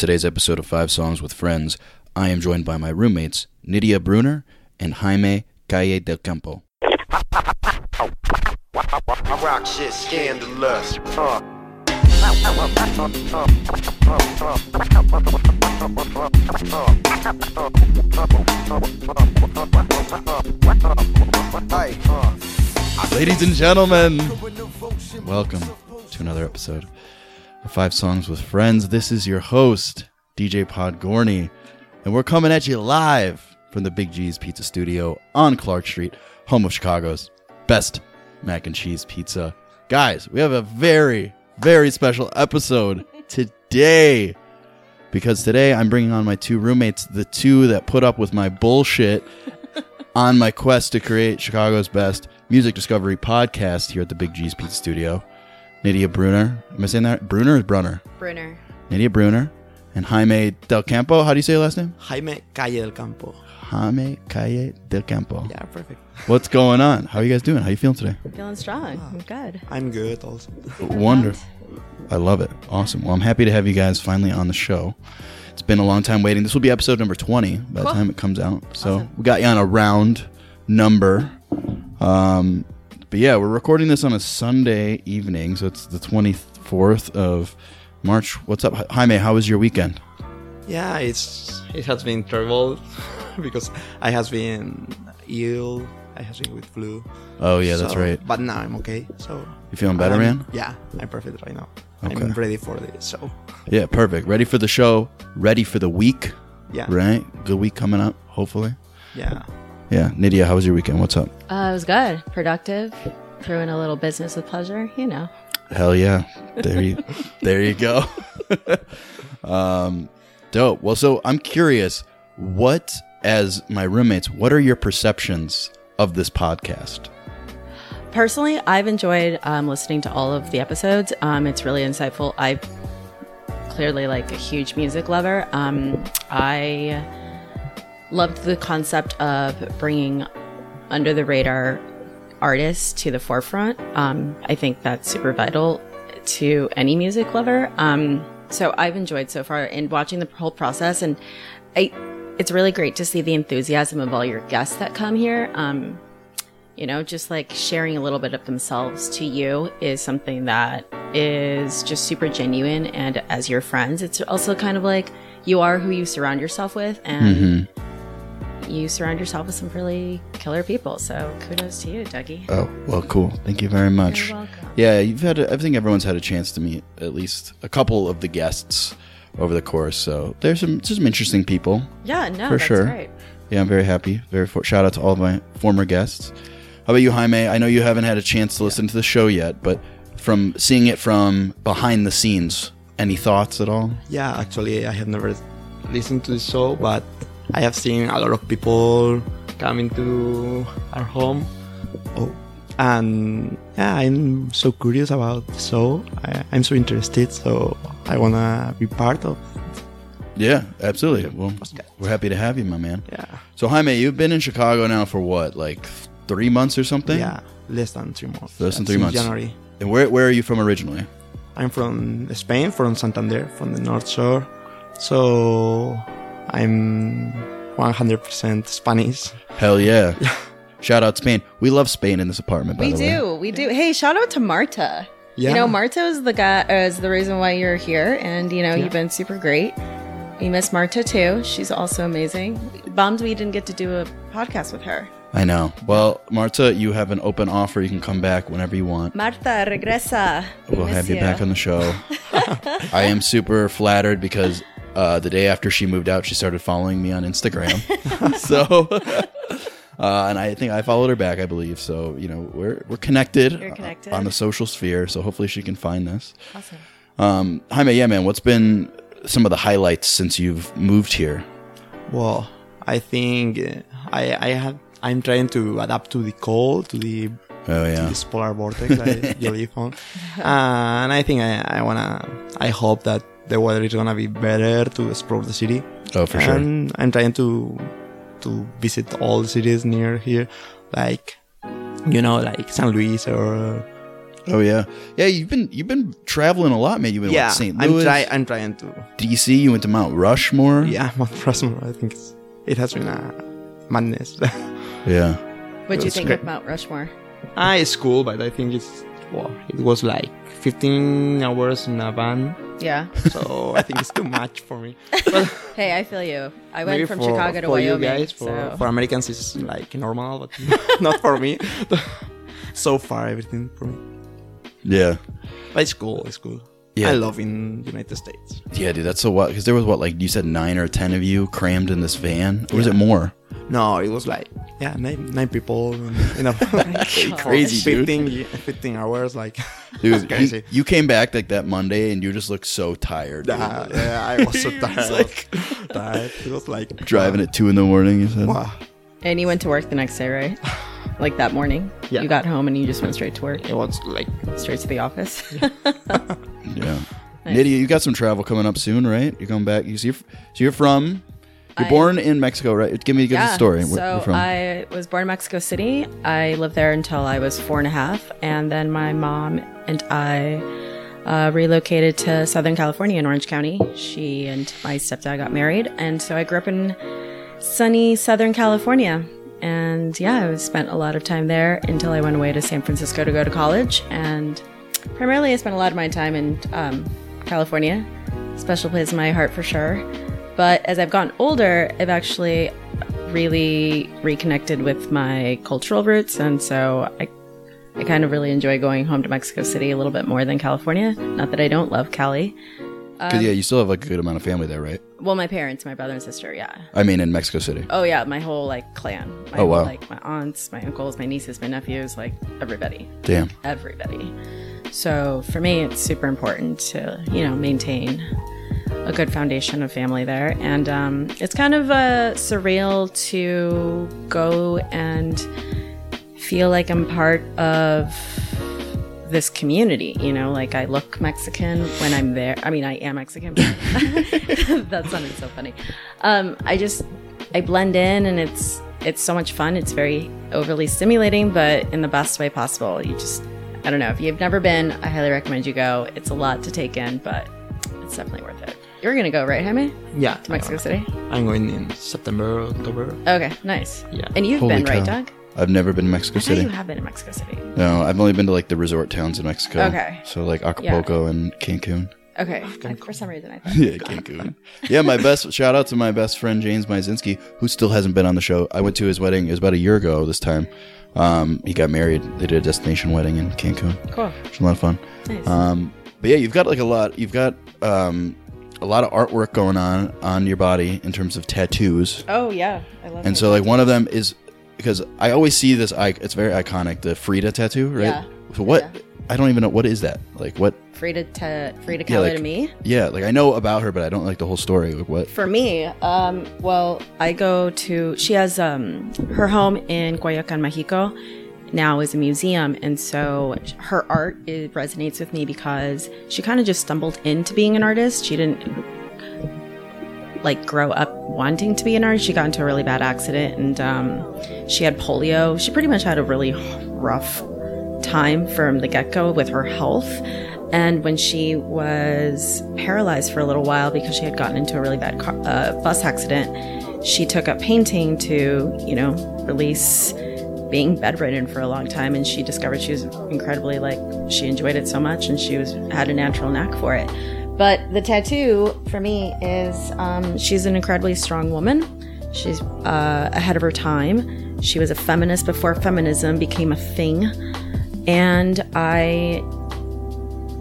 today's episode of Five Songs with Friends, I am joined by my roommates, Nydia Brunner and Jaime Calle del Campo. Rock shit scandalous. Ladies and gentlemen, welcome to another episode Five Songs with Friends. This is your host, DJ Pod Podgorny, and we're coming at you live from the Big G's Pizza Studio on Clark Street, home of Chicago's best mac and cheese pizza. Guys, we have a very, very special episode today because today I'm bringing on my two roommates, the two that put up with my bullshit on my quest to create Chicago's best music discovery podcast here at the Big G's Pizza Studio. Nydia Brunner. Am I saying that? Bruner or Brunner? Brunner. Nydia Bruner and Jaime Del Campo. How do you say your last name? Jaime Calle del Campo. Jaime Calle Del Campo. Yeah, perfect. What's going on? How are you guys doing? How are you feeling today? Feeling strong. I'm good. I'm good also. Wonderful. I love it. Awesome. Well, I'm happy to have you guys finally on the show. It's been a long time waiting. This will be episode number 20 by the time it comes out. So we got you on a round number. Um, but yeah, we're recording this on a Sunday evening, so it's the 24th of March. What's up, Jaime? How was your weekend? Yeah, it's it has been terrible because I has been ill. I has been with flu. Oh yeah, that's right. But now I'm okay. So You feeling better, I'm- man? Yeah, I'm perfect right now. Okay. I'm ready for this. So Yeah, perfect. Ready for the show? Ready for the week? yeah, Right? Good week coming up, hopefully. yeah. Yeah, Nydia, how was your weekend? What's up? Uh, it was good. Productive. Threw in a little business with pleasure. You know. Hell yeah. There you there you go. um dope. Well, so I'm curious, what as my roommates, what are your perceptions of this podcast? Personally, I've enjoyed um, listening to all of the episodes. Um, it's really insightful. I clearly like a huge music lover. Um, I loved the concept of bringing under the radar artists to the forefront. Um, I think that's super vital to any music lover. Um, so I've enjoyed so far in watching the whole process, and I, it's really great to see the enthusiasm of all your guests that come here. Um, you know, just like sharing a little bit of themselves to you is something that is just super genuine. And as your friends, it's also kind of like you are who you surround yourself with, and you surround yourself with some really killer people. So kudos to you, Dougie. Oh, well, cool. Thank you very much. You're welcome. Yeah, you've had. A, I think everyone's had a chance to meet at least a couple of the guests over the course. So there's some there's some interesting people. Yeah, no, For that's sure. right. Yeah, I'm very happy. Very for, shout out to all of my former guests. How about you, Jaime? I know you haven't had a chance to listen to the show yet, but from seeing it from behind the scenes, any thoughts at all? Yeah, actually, I have never listened to the show, but I have seen a lot of people coming to our home. Oh, and yeah, I'm so curious about the show. I, I'm so interested, so I wanna be part of. Yeah, absolutely. Well, we're happy to have you, my man. Yeah, So, Jaime, you've been in Chicago now for what, like three months or something? yeah, less than three months. Less than three since months. January. And where where are you from originally? I'm from Spain, from Santander, from the North Shore. So I'm 100% Spanish. Hell yeah! Shout out Spain. We love Spain in this apartment. By We the way. do, we do. Hey, shout out to Marta. Yeah. You know, Marta is the guy, uh, is the reason why you're here, and you know, Yeah. you've been super great. We miss Marta too. She's also amazing. Bummed we didn't get to do a podcast with her. I know. Well, Marta, you have an open offer. You can come back whenever you want. Marta, regresa. We We'll miss have you back on the show. I am super flattered because uh, the day after she moved out, she started following me on Instagram. so, uh, and I think I followed her back. I believe so. You know, we're we're connected, You're connected. on the social sphere. So hopefully she can find this. Awesome. Um, Jaime, yeah, man. What's been some of the highlights since you've moved here? Well, I think uh, I I have I'm trying to adapt to the cold, to the Oh to yeah, this polar vortex that you live on, uh, and I think I I wanna I hope that the weather is gonna be better to explore the city. oh for sure. and I'm trying to to visit all the cities near here, like you know, like San Luis or Oh yeah, yeah. You've been you've been traveling a lot, man. You've been yeah, to St. I'm Louis, try I'm trying to. DC. You went to Mount Rushmore. Yeah, Mount Rushmore. I think it's, it has been a madness. yeah. What'd you think great. of Mount Rushmore? ah, it's cool, but I think it's well, it was like 15 hours in a van, Yeah. so I think it's too much for me. But Hey, I feel you. I went from for, Chicago to for Wyoming. you guys, for, so. for Americans, it's like normal, but not for me. so far, everything for me. Yeah. But it's cool. It's cool. Yeah. I love in the United States. Yeah, dude. That's so what because there was what like you said nine or ten of you crammed in this van. Or was it more? No, it was like yeah, nine nine people. And, you know, Crazy, dude. 15, ye- 15 hours. Like Dude, crazy. you, you came back like that Monday and you just looked so tired. dude. Yeah, yeah, I was so tired. I like- was tired. It was like Driving at two in the morning. You said. Wow. And you went to work the next day, right? Like that morning? Yeah. You got home and you just went straight to work, It was like straight to the office. Yeah. Nydia, you got some travel coming up soon, right? You're going back. You see, so you're from. You're I- born in Mexico, right? Give me give me the story. Where So from. I was born in Mexico City. I lived there until I was four and a half, and then my mom and I uh, relocated to Southern California in Orange County. She and my stepdad got married, and so I grew up in sunny Southern California. And yeah, I spent a lot of time there until I went away to San Francisco to go to college. And primarily, I spent a lot of my time in um, California. Special place in my heart for sure. But as I've gotten older, I've actually really reconnected with my cultural roots. And so I, I kind of really enjoy going home to Mexico City a little bit more than California. Not that I don't love Cali. Because um, yeah, you still have like a good amount of family there, right? Well, my parents, my brother and sister, yeah. I mean, in Mexico City. Oh yeah, my whole like clan. My Oh, wow. Like my aunts, my uncles, my nieces, my nephews, like everybody, Damn. everybody. So for me, it's super important to you know maintain a good foundation of family there, and um, it's kind of uh, surreal to go and feel like I'm part of this community, you know, like I look Mexican when I'm there. I mean, I am Mexican. That sounded so funny. Um, I just I blend in, and it's it's so much fun. It's very overly stimulating, but in the best way possible. You just I don't know if you've never been, I highly recommend you go. It's a lot to take in, but it's definitely worth it. You're gonna go, right, Jaime? yeah. To Mexico City? I'm going in September, October. Okay, nice. Yeah. And you've Holy been, right. Doug? I've never been to Mexico I City. you have been in Mexico City. No, I've only been to like the resort towns in Mexico. Okay. So like Acapulco and Cancun. Okay. I- for some reason, I thought. yeah, Cancun. yeah, my best shout out to my best friend James Myzinski, who still hasn't been on the show. I went to his wedding. It was about a year ago this time. Um, he got married. They did a destination wedding in Cancun. Cool. It was a lot of fun. Nice. Um, but yeah, you've got like a lot. You've got um, a lot of artwork going on on your body in terms of tattoos. Oh yeah, I love. And so like one of them is because I always see this. I it's very iconic. The Frida tattoo, right? Yeah. So what? Yeah. I don't even know what is that. Like what? Frida to Frida to Yeah, like- to me. Yeah, like I know about her, but I don't like the whole story. Like what? For me, um, well, I go to. She has um, her home in Coyoacán, Mexico. Now is a museum, and so her art it resonates with me because she kind of just stumbled into being an artist. She didn't like grow up wanting to be an artist. She got into a really bad accident, and um, she had polio. She pretty much had a really rough time from the get go with her health. And when she was paralyzed for a little while because she had gotten into a really bad car, uh, bus accident, she took up painting to, you know, release being bedridden for a long time. And she discovered she was incredibly like she enjoyed it so much, and she was had a natural knack for it. But the tattoo for me is um, she's an incredibly strong woman. She's uh, ahead of her time. She was a feminist before feminism became a thing. And I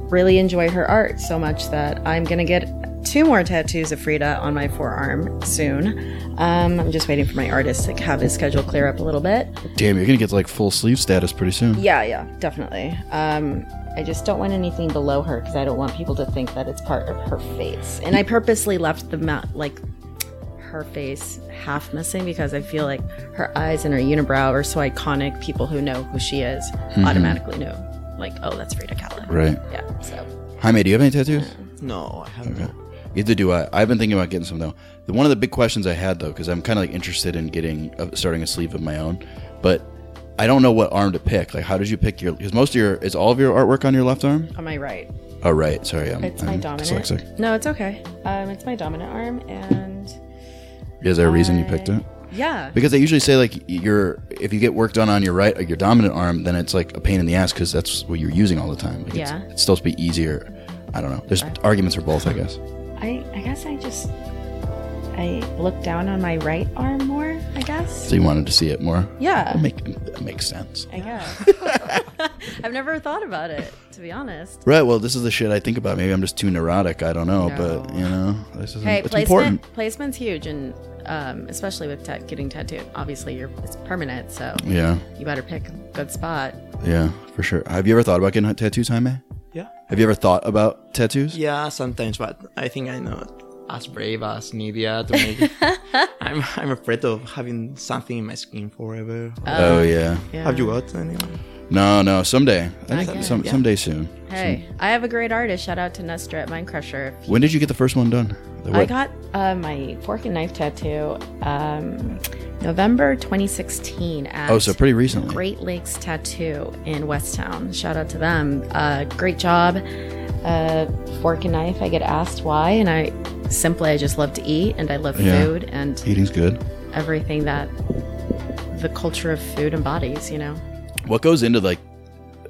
really enjoy her art so much that I'm to get two more tattoos of Frida on my forearm soon. Um, I'm just waiting for my artist to have his schedule clear up a little bit. Damn, you're gonna get to like full sleeve status pretty soon. Yeah, yeah, definitely. Um, I just don't want anything below her because I don't want people to think that it's part of her face. And I purposely left the mat like her face half missing because I feel like her eyes and her unibrow are so iconic. People who know who she is automatically know, like, oh, that's Frida Kahlo. Right. Yeah. So Jaime, do you have any tattoos? No, I haven't. Either do I. I've been thinking about getting some though. The, one of the big questions I had though, because I'm kind of like interested in getting uh, starting a sleeve of my own, but I don't know what arm to pick. Like, how did you pick your? Because most of your is all of your artwork on your left arm. On my right. Oh, right. Sorry, I'm, It's my I'm dominant. dyslexic. No, it's okay. Um, it's my dominant arm, and Is there a reason you picked it? yeah, Because they usually say like you're if you get work done on your right or your dominant arm, then it's like a pain in the ass because that's what you're using all the time. Like Yeah. it's, it's supposed to be easier. I don't know. There's arguments for both, I guess. I I guess I just I look down on my right arm more. I guess. So you wanted to see it more. Yeah. That, make, that makes sense. I guess. I've never thought about it, to be honest. Right. Well, this is the shit I think about. Maybe I'm just too neurotic. I don't know, No. but you know, this is Hey, it's placement important. placement's huge, and um, especially with ta- getting tattooed. Obviously, you're it's permanent, so Yeah. you better pick a good spot. Yeah, for sure. Have you ever thought about getting tattoos, Jaime? Yeah. Have you ever thought about tattoos? Yeah, sometimes, but I think I'm not as brave as Nydia to make. I'm I'm afraid of having something in my skin forever. Oh yeah. Yeah. Have you got anyone? No, no. Someday. I think some, Yeah. someday soon. Hey, I have a great artist. Shout out to Nestor at Mind Crusher. When did you get the first one done? I got uh, my fork and knife tattoo um, November 2016 at Oh, so pretty recently. Great Lakes Tattoo in Westtown. Shout out to them. Uh, great job. Uh, fork and knife. I get asked why, and I simply I just love to eat, and I love Yeah. food and Eating's good. everything that the culture of food embodies. You know. What goes into like,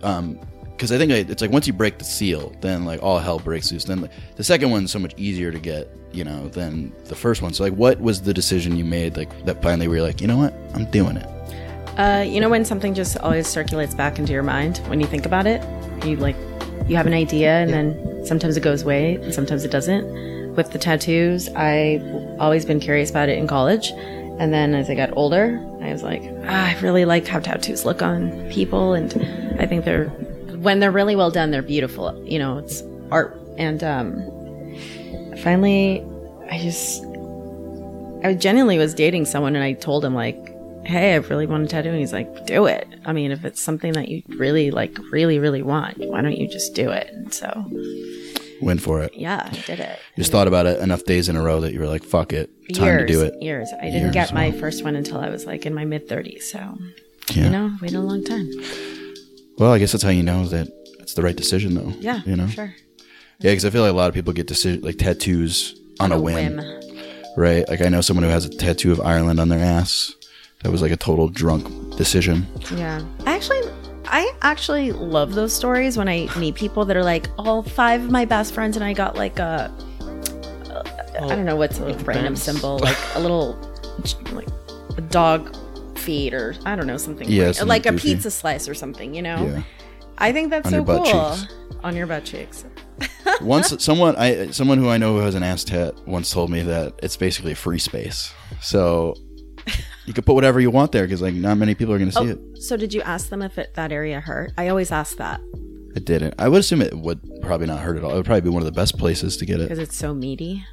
um, because I think it's like once you break the seal, then like all hell breaks loose. Then the second one's so much easier to get, you know, than the first one. So like, what was the decision you made like that finally where you're like, you know what, I'm doing it. Uh, you know when something just always circulates back into your mind when you think about it, you like you have an idea and then sometimes it goes away and sometimes it doesn't. With the tattoos, I've always been curious about it in college, and then as I got older, I was like, ah, I really like how tattoos look on people, and I think they're when they're really well done, they're beautiful. You know, it's art, and um, finally, I just I genuinely was dating someone and I told him like, "Hey, I really want a tattoo." And he's like, "Do it." I mean, if it's something that you really like, really, really want, why don't you just do it? And so, Went for it. yeah, I did it. You just thought about it enough days in a row that you were like, fuck it, time years, to do it. Years. I didn't Years, get my wow. first one until I was like in my mid thirties. So, Yeah. you know, waited a long time. Well, I guess that's how you know that it's the right decision, though. Yeah, You know. sure. Yeah, because I feel like a lot of people get decision like tattoos on, a, whim, right? Like I know someone who has a tattoo of Ireland on their ass. That was like a total drunk decision. Yeah. I actually I actually love those stories when I meet people that are like, all five of my best friends and I got like a I oh, don't know what's a random symbol, like a little like a dog feet or I don't know something Yeah, weird. something like a goofy. pizza slice or something, you know. Yeah. I think that's On so your butt cool. cheeks. On your butt cheeks. once someone I someone who I know who has an ass tat once told me that it's basically a free space. So you can put whatever you want there because like not many people are going to see oh, it. So did you ask them if it, that area hurt? I always ask that It didn't. I would assume it would probably not hurt at all. It would probably be one of the best places to get it. because it's so meaty.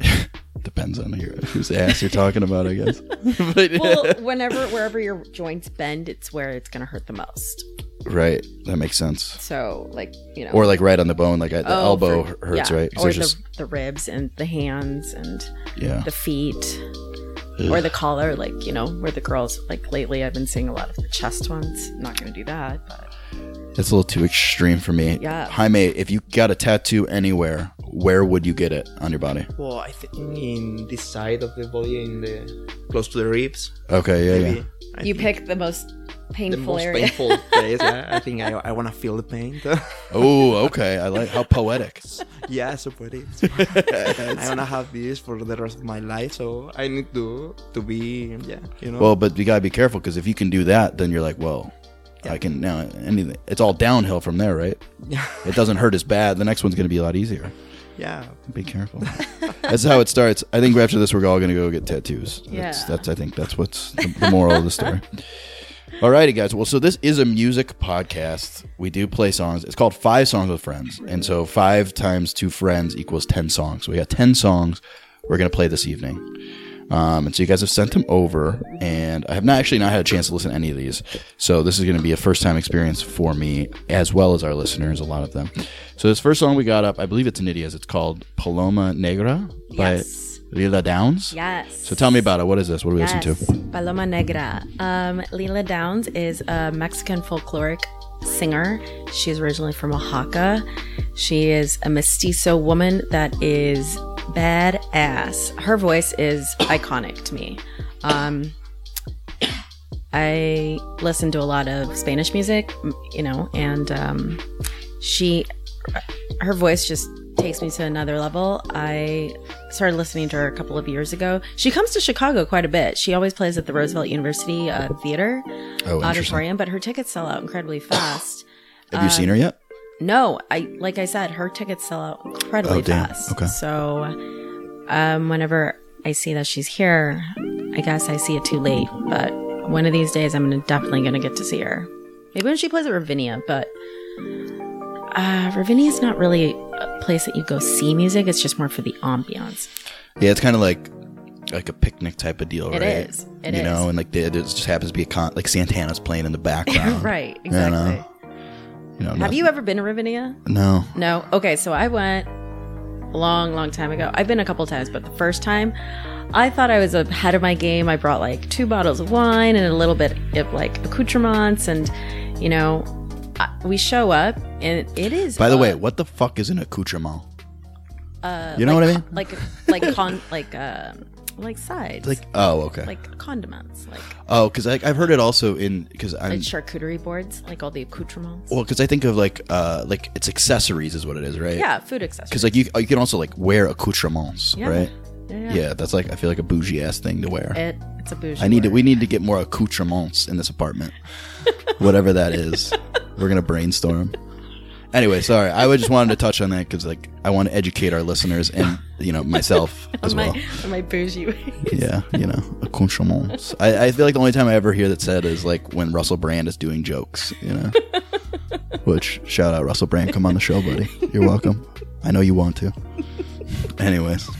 Depends on your, whose ass you're talking about, I guess. but, Well, whenever wherever your joints bend, it's where it's gonna hurt the most. right, that makes sense. So like you know, Or like right on the bone, like the Oh, elbow for- hurts, yeah. right? Or the, just the ribs and the hands and yeah. the feet. Or the collar, like, you know, where the girls, like, lately I've been seeing a lot of the chest ones. I'm not going to do that, but It's a little too extreme for me. Yeah. Jaime, if you got a tattoo anywhere, where would you get it on your body? Well, I think in this side of the body, in the close to the ribs. Okay, yeah, Maybe. yeah. I you think pick the most the most area. painful place. Yeah, I think I, I want to feel the pain. Oh, okay. I like how poetic. yeah, so pretty. I want to have this for the rest of my life, so I need to to be yeah, you know. Well, but you gotta be careful because if you can do that, then you're like, well, I can now anything. It's all downhill from there, right? yeah, It doesn't hurt as bad. The next one's gonna be a lot easier. yeah. Be careful. that's how it starts. I think after this, we're all gonna go get tattoos. That's, Yeah. that's I think that's what's the, the moral of the story. Alrighty, guys. Well, so this is a music podcast. We do play songs. It's called Five Songs with Friends, and so five times two friends equals ten songs. So we got ten songs we're gonna play this evening. Um, and so you guys have sent them over, and I have not actually not had a chance to listen to any of these. So this is going to be a first time experience for me, as well as our listeners, a lot of them. So this first song we got up, I believe it's Nydia's. It's called Paloma Negra by Yes. Lila Downs. Yes. So tell me about it. What is this? What do we listen to? Paloma Negra. Um, Lila Downs is a Mexican folkloric singer. She's originally from Oaxaca. She is a mestizo woman that is badass. Her voice is iconic to me. Um, I listen to a lot of Spanish music, you know, and um, she, her voice just takes me to another level. I started listening to her a couple of years ago. She comes to Chicago quite a bit. She always plays at the Roosevelt University uh, Theater Oh, auditorium, but her tickets sell out incredibly fast. Have you seen her yet? No, I like I said, her tickets sell out incredibly Oh, damn. fast. Okay. So, um, whenever I see that she's here, I guess I see it too late. But one of these days, I'm definitely gonna get to see her. Maybe when she plays at Ravinia, but uh, Ravinia is not really a place that you go see music. It's just more for the ambiance. Yeah, it's kind of like like a picnic type of deal, It right? is. It you know, and like it just happens to be a con like Santana's playing in the background. right. You know? Exactly. You know, Have not- you ever been to Ravinia? No. No. Okay, so I went a long, long time ago. I've been a couple times, but the first time, I thought I was ahead of my game. I brought like two bottles of wine and a little bit of like accoutrements, and you know, we show up and it is. By the uh, way, what the fuck is an accoutrement? uh, you know like what I mean? Like, like con, like, um, like sides, Like, oh, okay. like condiments, like oh, because I've heard it also in because I'm like charcuterie boards, like all the accoutrements. well, because I think of like uh like it's accessories is what it is, right? yeah, food accessories. Because like you you can also like wear accoutrements, Yeah. right? Yeah, yeah. That's like I feel like a bougie ass thing to wear. It, it's a bougie. I need to. We need to get more accoutrements in this apartment, whatever that is. We're gonna brainstorm. Anyway, sorry. I would just wanted to touch on that because like I want to educate our listeners and you know myself as on my well. on my bougie ways. Yeah, you know accoutrements. I, I feel like the only time I ever hear that said is like when Russell Brand is doing jokes. You know, which shout out Russell Brand, come on the show, buddy. You're welcome. I know you want to. Anyways,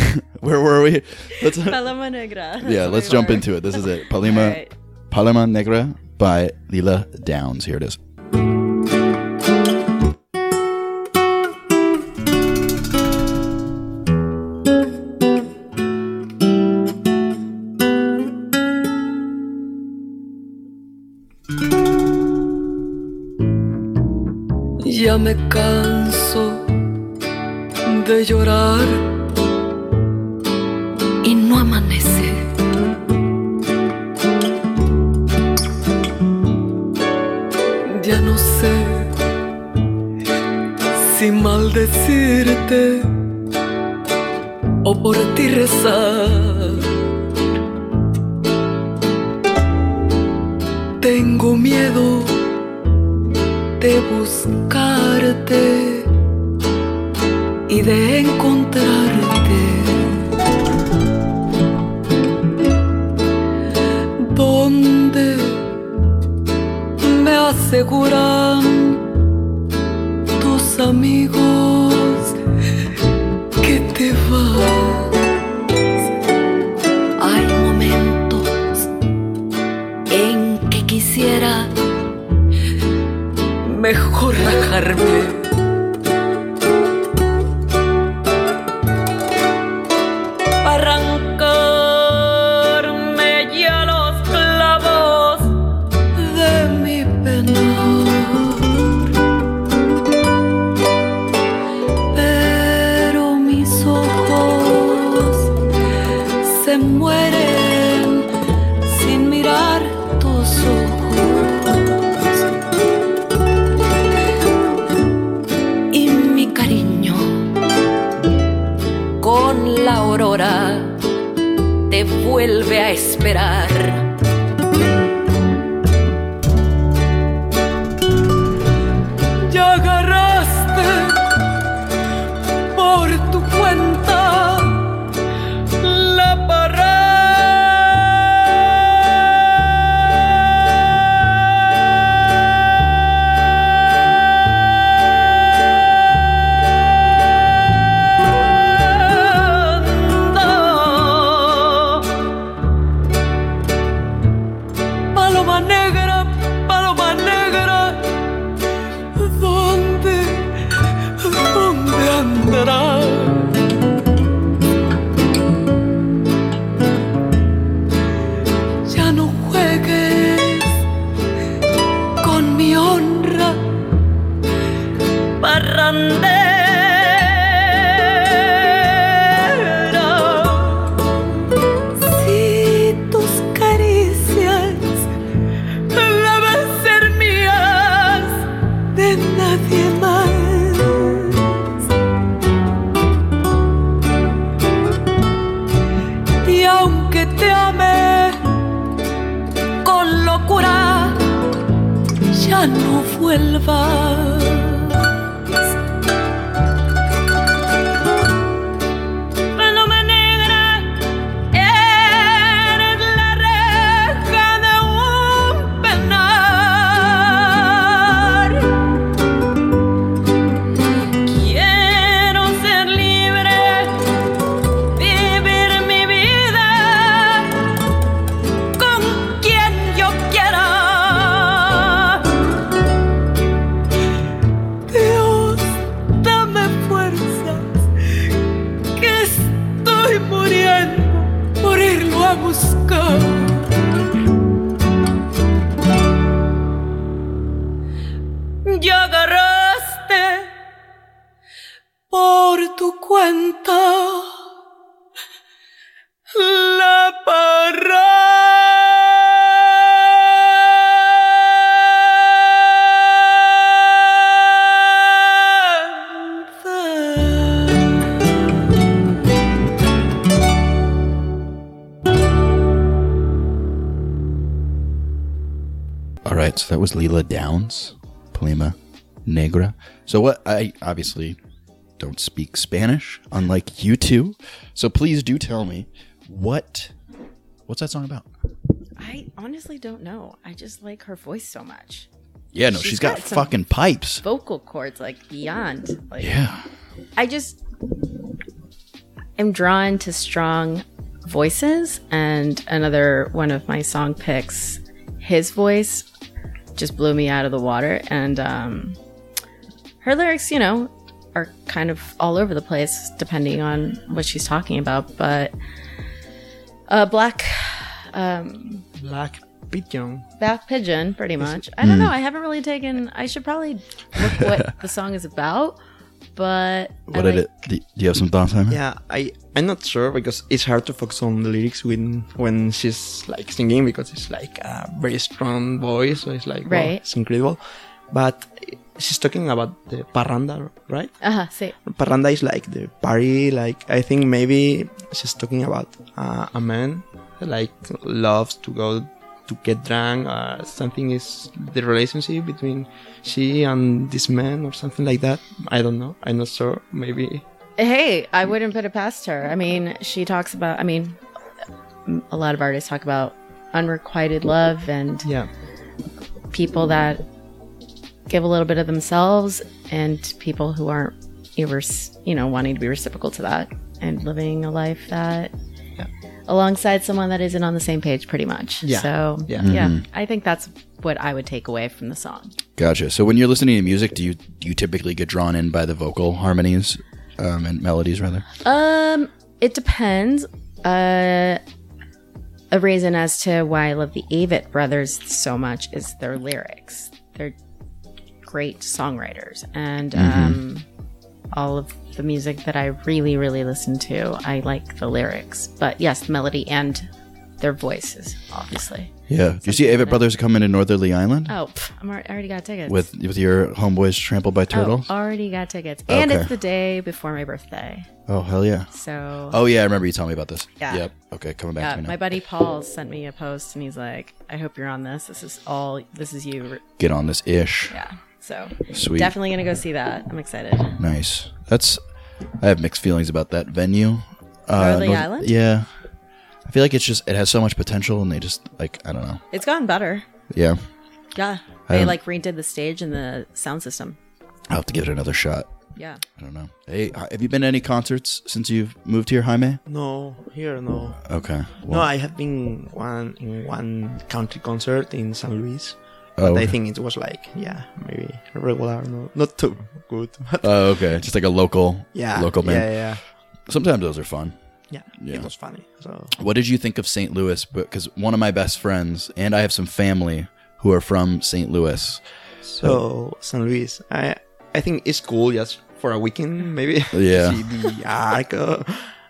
where were we? Let's Paloma Negra. yeah, let's jump into it. This is it. Palima, All right. Palima Negra by Lila Downs. Here it is. Ya me canso de llorar maldecirte o por ti rezar. Tengo miedo de buscarte y de encontrarte. Donde me aseguran amigos que te vas. Hay momentos en que quisiera mejor rajarme. Esperar. Was Lila Downs, Palima Negra. So what? I obviously don't speak Spanish, unlike you two. So please do tell me what what's that song about? I honestly don't know. I just like her voice so much. Yeah, no, She's she's got, got fucking pipes. Vocal cords like beyond. Like Yeah. I just am drawn to strong voices and another one of my song picks his voice just blew me out of the water and um her lyrics you know are kind of all over the place depending on what she's talking about but uh black um Black Pigeon. Black Pigeon, pretty much. I don't know. I haven't really taken. I should probably look what the song is about, but I did like- it? Do do you have some thoughts on it? Yeah, I I'm not sure because it's hard to focus on the lyrics when when she's like singing because it's like a very strong voice, so it's like wow, Right. it's incredible. But she's talking about the parranda, right? Uh-huh, say Parranda is like the party. Like I think maybe she's talking about uh, a man that, like loves to go to get drunk. Uh, something is the relationship between she and this man or something like that. I don't know. I'm not sure. Maybe Hey, I wouldn't put it past her. I mean, she talks about, I mean, a lot of artists talk about unrequited love and yeah. people that give a little bit of themselves and people who aren't, ever, you know, wanting to be reciprocal to that and living a life that Yeah. alongside someone that isn't on the same page pretty much. Yeah. So, Yeah. yeah, mm-hmm. I think that's what I would take away from the song. Gotcha. So when you're listening to music, do you do you typically get drawn in by the vocal harmonies um, and melodies, rather? Um, it depends. Uh, a reason as to why I love the Avett brothers so much is their lyrics. They're great songwriters, and um, all of the music that I really, really listen to, I like the lyrics. But yes, melody and their voices, obviously. Yeah. Do you see Avett Brothers coming to Northerly Island Oh, pff, I'm already, I already got tickets. with with your homeboys trampled by turtles? Oh, already got tickets, and Okay. it's the day before my birthday, Oh, hell yeah. so Oh yeah, I remember you telling me about this. Yeah. Yep. Okay, coming back Yeah, to me now. my buddy Paul sent me a post and he's like, I hope you're on this. This is all, this is you. Get on this ish. Yeah. So Sweet. definitely going to go see that. I'm excited. Nice. That's. I have mixed feelings about that venue. Uh, Northerly North- Island? Yeah. I feel like it's just it has so much potential, and they just like I don't know. It's gotten better. Yeah, Yeah. I They don't- like redid the stage and the sound system. I'll have to give it another shot. Yeah. I don't know. Hey, h- have you been to any concerts since you've moved here, Jaime? No, here no. Okay. No, I have been one in one country concert in San Luis. oh, But I okay. think it was like, yeah, maybe regular, no, not too good. But Oh, okay. Just like a local, yeah, local band. Yeah, yeah, Sometimes those are fun. Yeah. Yeah. It was funny. So What did you think of St. Louis? Because one of my best friends and I have some family who are from St. Louis. so St. Louis! I I think it's cool just for a weekend maybe. Yeah. See the arc, uh,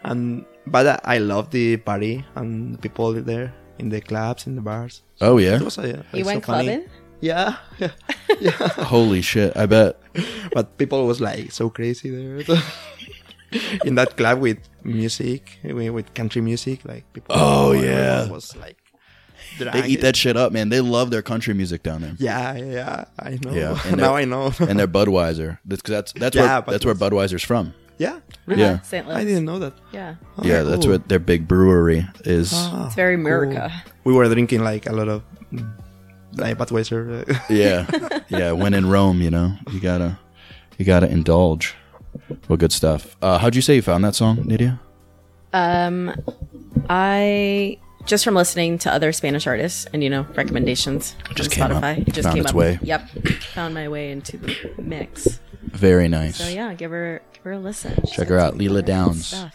and but I love the party and the people there in the clubs in the bars. Oh yeah. It was uh, You like, went so funny. clubbing? Yeah, yeah. Holy shit! I bet. but people was like so crazy there. in that club with music, with, with country music, like people. Oh, yeah. was like. They eat that shit up, man. They love their country music down there. Yeah, yeah, I know. Yeah, and now they're- I know. And their Budweiser. That's that's that's Yeah, where that's where Budweiser's from. yeah, Yeah. St. Louis. I didn't know that. Yeah. Oh, yeah, that's what their big brewery is. Ah, It's very cool. America. We were drinking like a lot of like Budweiser. Yeah, yeah. When in Rome, you know, you gotta you gotta indulge. Well, good stuff. Uh, how'd you say you found that song, Nydia? Um, I just from listening to other Spanish artists and you know recommendations just on came up. Spotify. It just Found came its up. way. Yep, found my way into the mix. Very nice. So yeah, give her give her a listen. She's Check her out, some Lila Downs. stuff.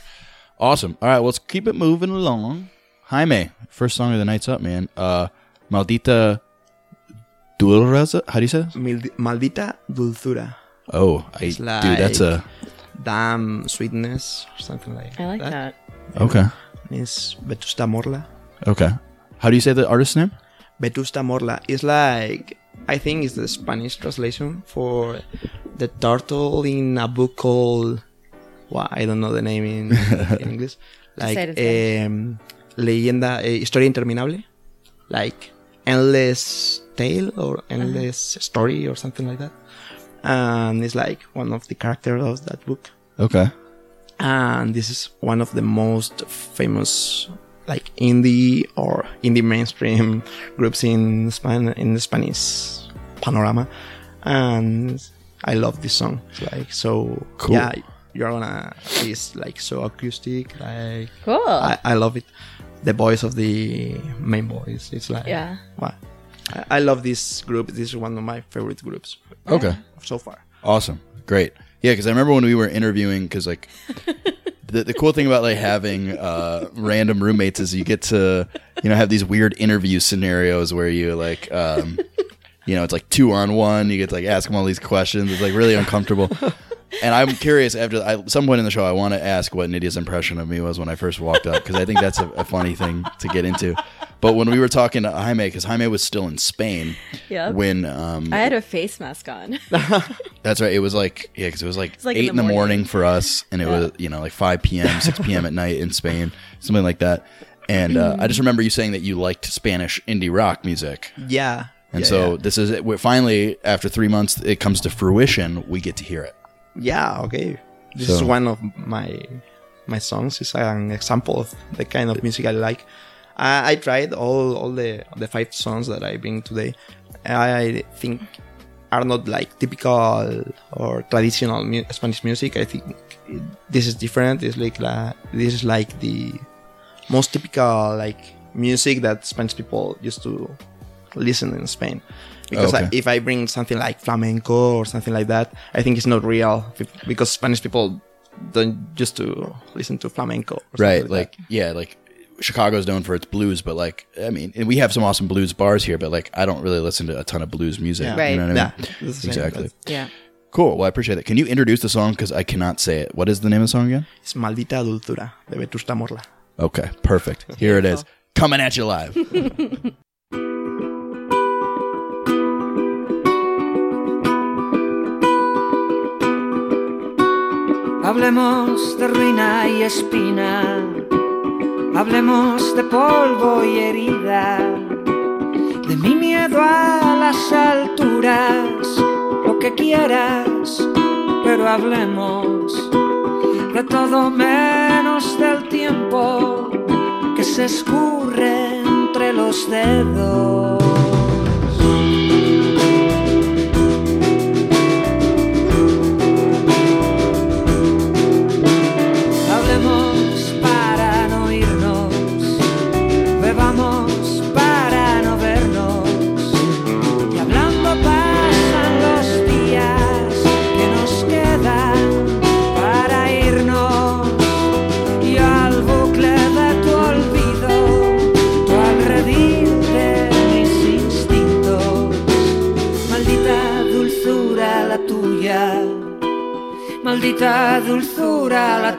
Awesome. All right, well, let's keep it moving along. Jaime, first song of the night's up, man. Uh, Maldita Dulzura. How do you say this? Maldita dulzura. Oh, I, It's dude, that's a Damn sweetness or something like I like that. okay. It's Vetusta Morla. Okay. How do you say the artist's name? Vetusta Morla is like I think it's the Spanish translation for the turtle in a book called well, I don't know the name in, in English. Like say it in um, leyenda eh, historia interminable, like endless tale or endless story or something like that. And it's like one of the characters of that book. Okay. and this is one of the most famous like indie or indie mainstream groups in Span in the Spanish panorama and I love this song it's like so Cool. yeah you're gonna it's like so acoustic like Cool. I, I love it the voice of the main voice it's like Yeah. wow. I, I love this group this is one of my favorite groups Okay. so far Awesome. Great. Yeah, because I remember when we were interviewing, because like the, the cool thing about like having uh, random roommates is you get to you know have these weird interview scenarios where you like um, you know it's like two on one. You get to like ask them all these questions. It's like really uncomfortable. And I'm curious after I, some point in the show, I want to ask what Nydia's impression of me was when I first walked up because I think that's a, a funny thing to get into. But when we were talking to Jaime, because Jaime was still in Spain Yep. when um, I had a face mask on. that's right. It was like yeah, because it was like like eight in in the the, morning. morning. for us, and it Yeah. was you know like five p.m., six p.m. at night in Spain, something like that. And uh, I just remember you saying that you liked Spanish indie rock music, yeah and Yeah, so yeah. this is it. We're finally after three months, it comes to fruition. We get to hear it. Yeah okay. This So- is one of my my songs. Is an example of the kind of music i like. I, I tried all all the the five songs that i bring today. I think are not like typical or traditional mu- spanish music. I think it, this is different. It's like la, this is like the most typical like music that spanish people used to listen in spain because Okay. I, if I bring something like flamenco or something like that, I think it's not real because Spanish people don't used to listen to flamenco. Or Right, like, like yeah, like Chicago's known for its blues, but like I mean, and we have some awesome blues bars here, but like I don't really listen to a ton of blues music. Yeah. Right. You know what I mean? Yeah, that's the same, exactly. yeah. Cool. Well, I appreciate that. Can you introduce the song because I cannot say it? What is the name of the song again? it's Maldita Dulzura de Vetusta Morla. Okay, perfect. Here it is. Coming at you live. Hablemos de ruina y espina, hablemos de polvo y herida, de mi miedo a las alturas, lo que quieras, pero hablemos de todo menos del tiempo que se escurre entre los dedos. vita, dulzura, la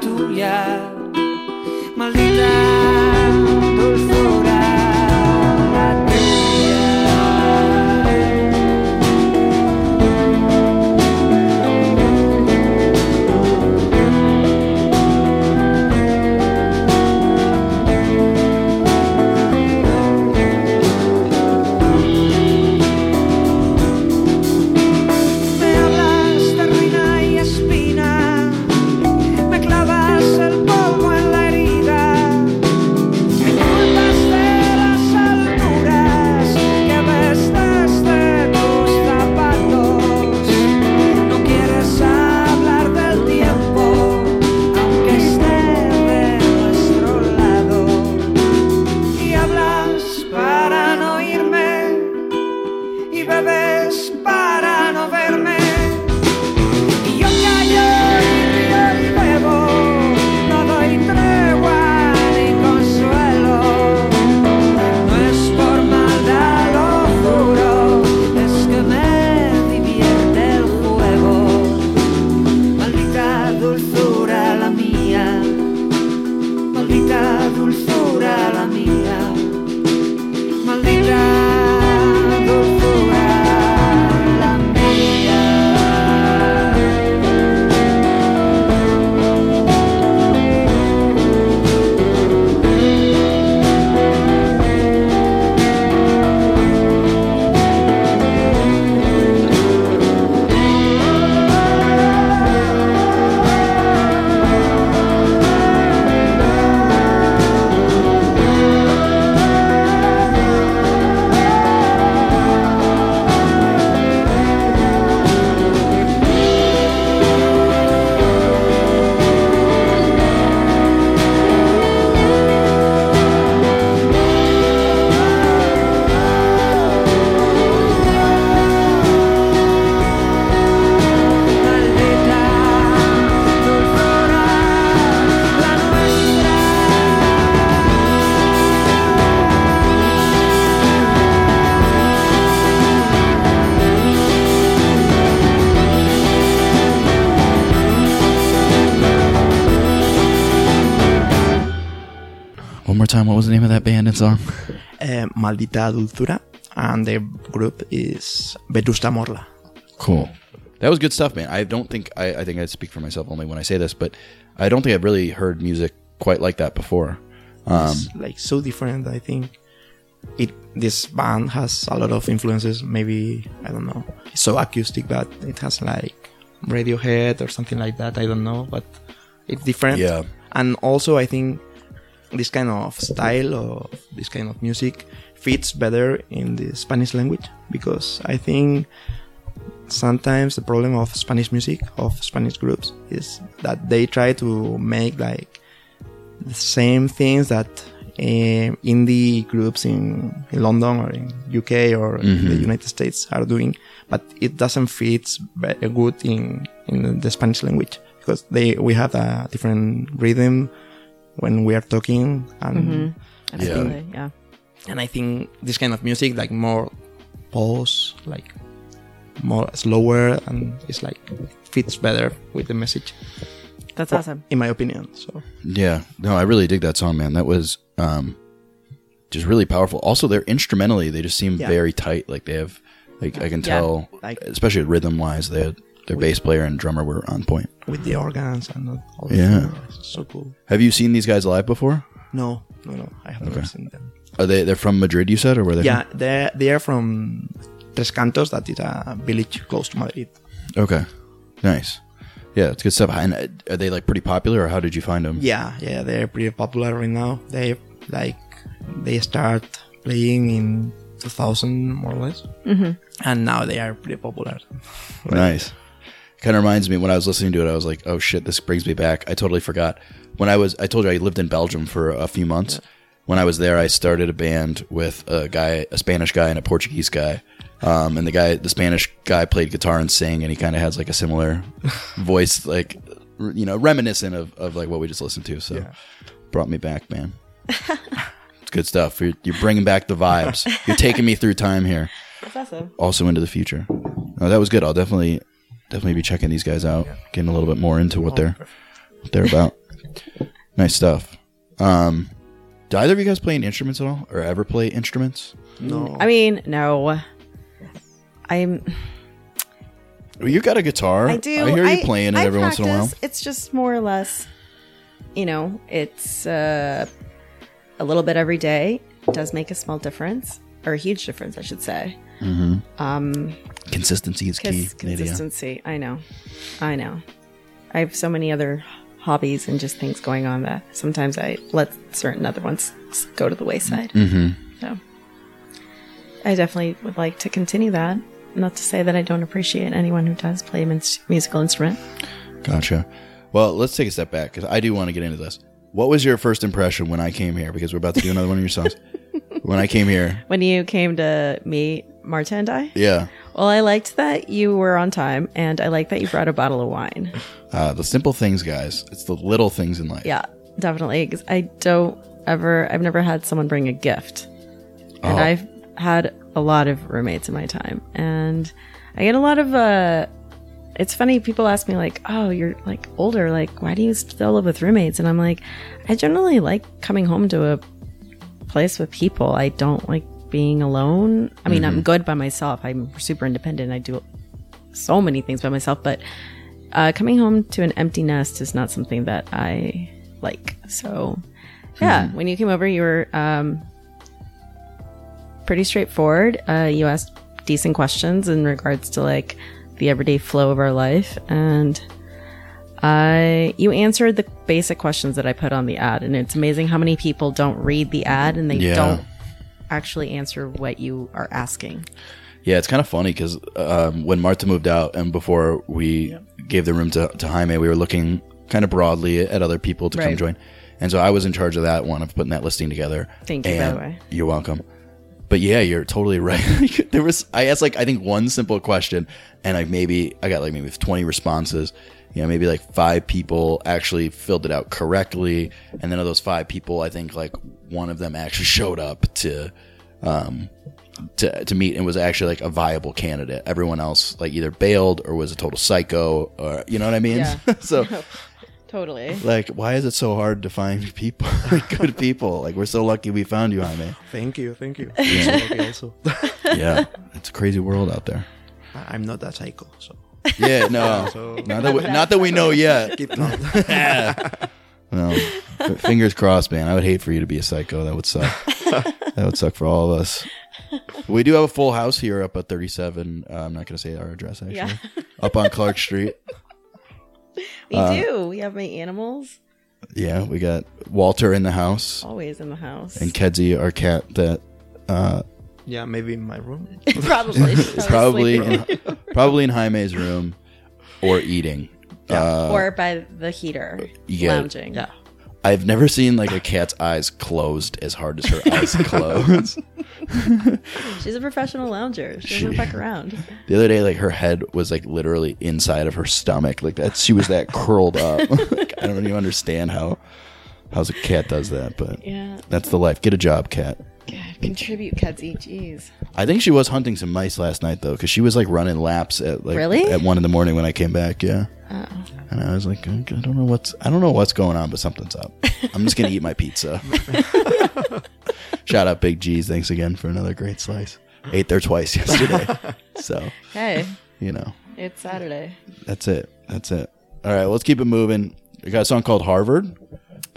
song? Uh, Maldita Dulzura, and the group is Vetusta Morla. Cool. That was good stuff, man. I don't think I, I think I speak for myself only when I say this, but I don't think I've really heard music quite like that before. Um, it's like so different. I think it this band has a lot of influences. Maybe I don't know. It's so acoustic, but it has like Radiohead or something like that. I don't know, but it's different. Yeah. And also, I think this kind of style of this kind of music fits better in the Spanish language because I think sometimes the problem of Spanish music of Spanish groups is that they try to make like the same things that uh, indie groups in, in London or in UK or in the United States are doing, but it doesn't fit very good in in the Spanish language because they we have a different rhythm when we are talking and Absolutely. Yeah. and I think this kind of music like more pause like more slower and it's like fits better with the message That's awesome. in my opinion so Yeah, no, I really dig that song, man. That was um, just really powerful. Also, they're instrumentally, they just seem Yeah. very tight. Like they have, like I can Yeah. tell, Like- especially rhythm wise, they had, their bass player and drummer were on point. with the organs and all Yeah. that it's so cool Have you seen these guys live before? no no no I have never Okay. seen them Are they they're from Madrid? You said, or were they? yeah they they are from Tres Cantos that is a village close to Madrid Okay. Nice. Yeah, it's good stuff. And uh, are they like pretty popular, or how did you find them? yeah yeah they're pretty popular right now they like they start playing in 2000 more or less mm-hmm. and now they are pretty popular Nice. Kind of reminds me when I was listening to it, I was like, "Oh shit, this brings me back." I totally forgot when I was. I told you I lived in Belgium for a few months. When I was there, I started a band with a guy, a Spanish guy, and a Portuguese guy. Um, and the guy, the Spanish guy, played guitar and sang, and he kind of has like a similar voice, like you know, reminiscent of, of like what we just listened to. So, brought me back, man. it's good stuff. You're, you're bringing back the vibes. You're taking me through time here That's awesome. also into the future. No, that was good. I'll definitely definitely be checking these guys out, getting a little bit more into what they're what they're about. nice stuff. Um, do either of you guys play any instruments at all, or ever play instruments? no I mean, no. I'm. Well, you got a guitar. I do. I hear you playing it I every once in a while. It's just more or less, you know, it's uh, a little bit every day. It does make a small difference, or a huge difference, I should say. Consistency is key, consistency. I know. I know. I have so many other hobbies and just things going on that sometimes I let certain other ones go to the wayside. Mm-hmm. So I definitely would like to continue that. Not to say that I don't appreciate anyone who does play a musical instrument. Gotcha. Well, let's take a step back because I do want to get into this. What was your first impression when I came here? Because we're about to do another one of your songs. when I came here, When you came to meet Marta and I, yeah, well, I liked that you were on time, and I like that you brought a bottle of wine. uh, the simple things, guys. It's the little things in life. Yeah, definitely. 'cause I don't ever, I've never had someone bring a gift. And Oh. I've had a lot of roommates in my time. And I get a lot of, uh, it's funny, people ask me, like, oh, you're like older. Like, why do you still live with roommates? And I'm like, I generally like coming home to a place with people. I don't like being alone. I mean, I'm good by myself. I'm super independent. I do so many things by myself, but uh, coming home to an empty nest is not something that I like. So, yeah, when you came over, you were um, pretty straightforward. Uh, you asked decent questions in regards to like the everyday flow of our life, and I you answered the basic questions that I put on the ad. And it's amazing how many people don't read the ad and they Yeah. don't actually answer what you are asking. Yeah, it's kind of funny because um, when Marta moved out and before we gave the room to, to Jaime, we were looking kind of broadly at other people to come join. And so I was in charge of that one of putting that listing together. Thank you, by the way. You're welcome. But yeah, you're totally right. there was I asked like I think one simple question and like maybe I got like maybe 20 responses. You know, maybe like five people actually filled it out correctly, and then of those five people, I think like one of them actually showed up to um, to to meet and was actually like a viable candidate. Everyone else like either bailed or was a total psycho or you know what I mean? Yeah. so Totally. Like, why is it so hard to find people, like good people? Like, we're so lucky we found you, Jaime. Thank you, thank you. So lucky also. Yeah, it's a crazy world out there. I'm not that psycho, so Yeah, no, So- not that we, not that we know yet. keep calm. No, f- fingers crossed, man. I would hate for you to be a psycho. That would suck. that would suck for all of us. We do have a full house here up at 37. Uh, I'm not going to say our address actually. Yeah. up on Clark Street. We Uh, do. We have my animals Yeah, we got Walter in the house always in the house. and Kedzie, our cat that uh, yeah, maybe in my room. probably. probably in, probably in Jaime's room or eating. Uh, or by the heater, Yeah. lounging. Yeah. I've never seen like a cat's eyes closed as hard as her eyes close. She's a professional lounger. She doesn't She- fuck around. The other day, like her head was like literally inside of her stomach, like that. She was that curled up. like, I don't even understand how how's a cat does that, but Yeah. that's the life. Get a job, cat. God, contribute, Kedzie. Jeez. I think she was hunting some mice last night though, because she was like running laps at like Really? at one in the morning when I came back. Yeah, Oh. and I was like, I don't know what's I don't know what's going on, but something's up. I'm just gonna eat my pizza. Shout out Big G's. Thanks again for another great slice. Ate there twice yesterday, so Hey, you know. it's Saturday. That's it. That's it. All right, let's keep it moving. We got a song called Harvard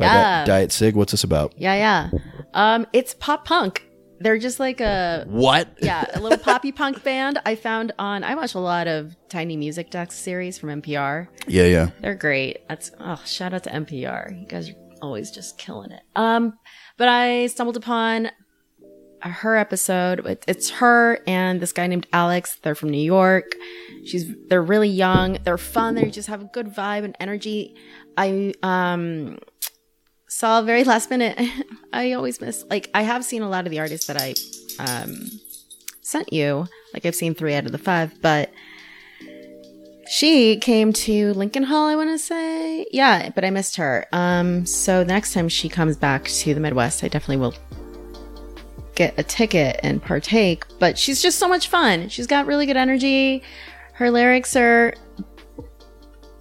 by Di- Yeah. Diet Cig. What's this about? Yeah, yeah. Um, it's pop punk. They're just like a What? yeah, a little poppy punk band I found on. I watch a lot of Tiny Music Desk series from NPR. Yeah, yeah. They're great. That's oh, shout out to NPR. You guys are always just killing it. Um, but I stumbled upon her episode. It's her and this guy named Alex. They're from New York. She's they're really young. They're fun. They just have a good vibe and energy. I um saw very last minute. I always miss like I have seen a lot of the artists that I um sent you. Like I've seen three out of the five, but she came to Lincoln Hall, I want to say. Yeah, but I missed her. Um, so the next time she comes back to the Midwest, I definitely will get a ticket and partake. But she's just so much fun. She's got really good energy. Her lyrics are.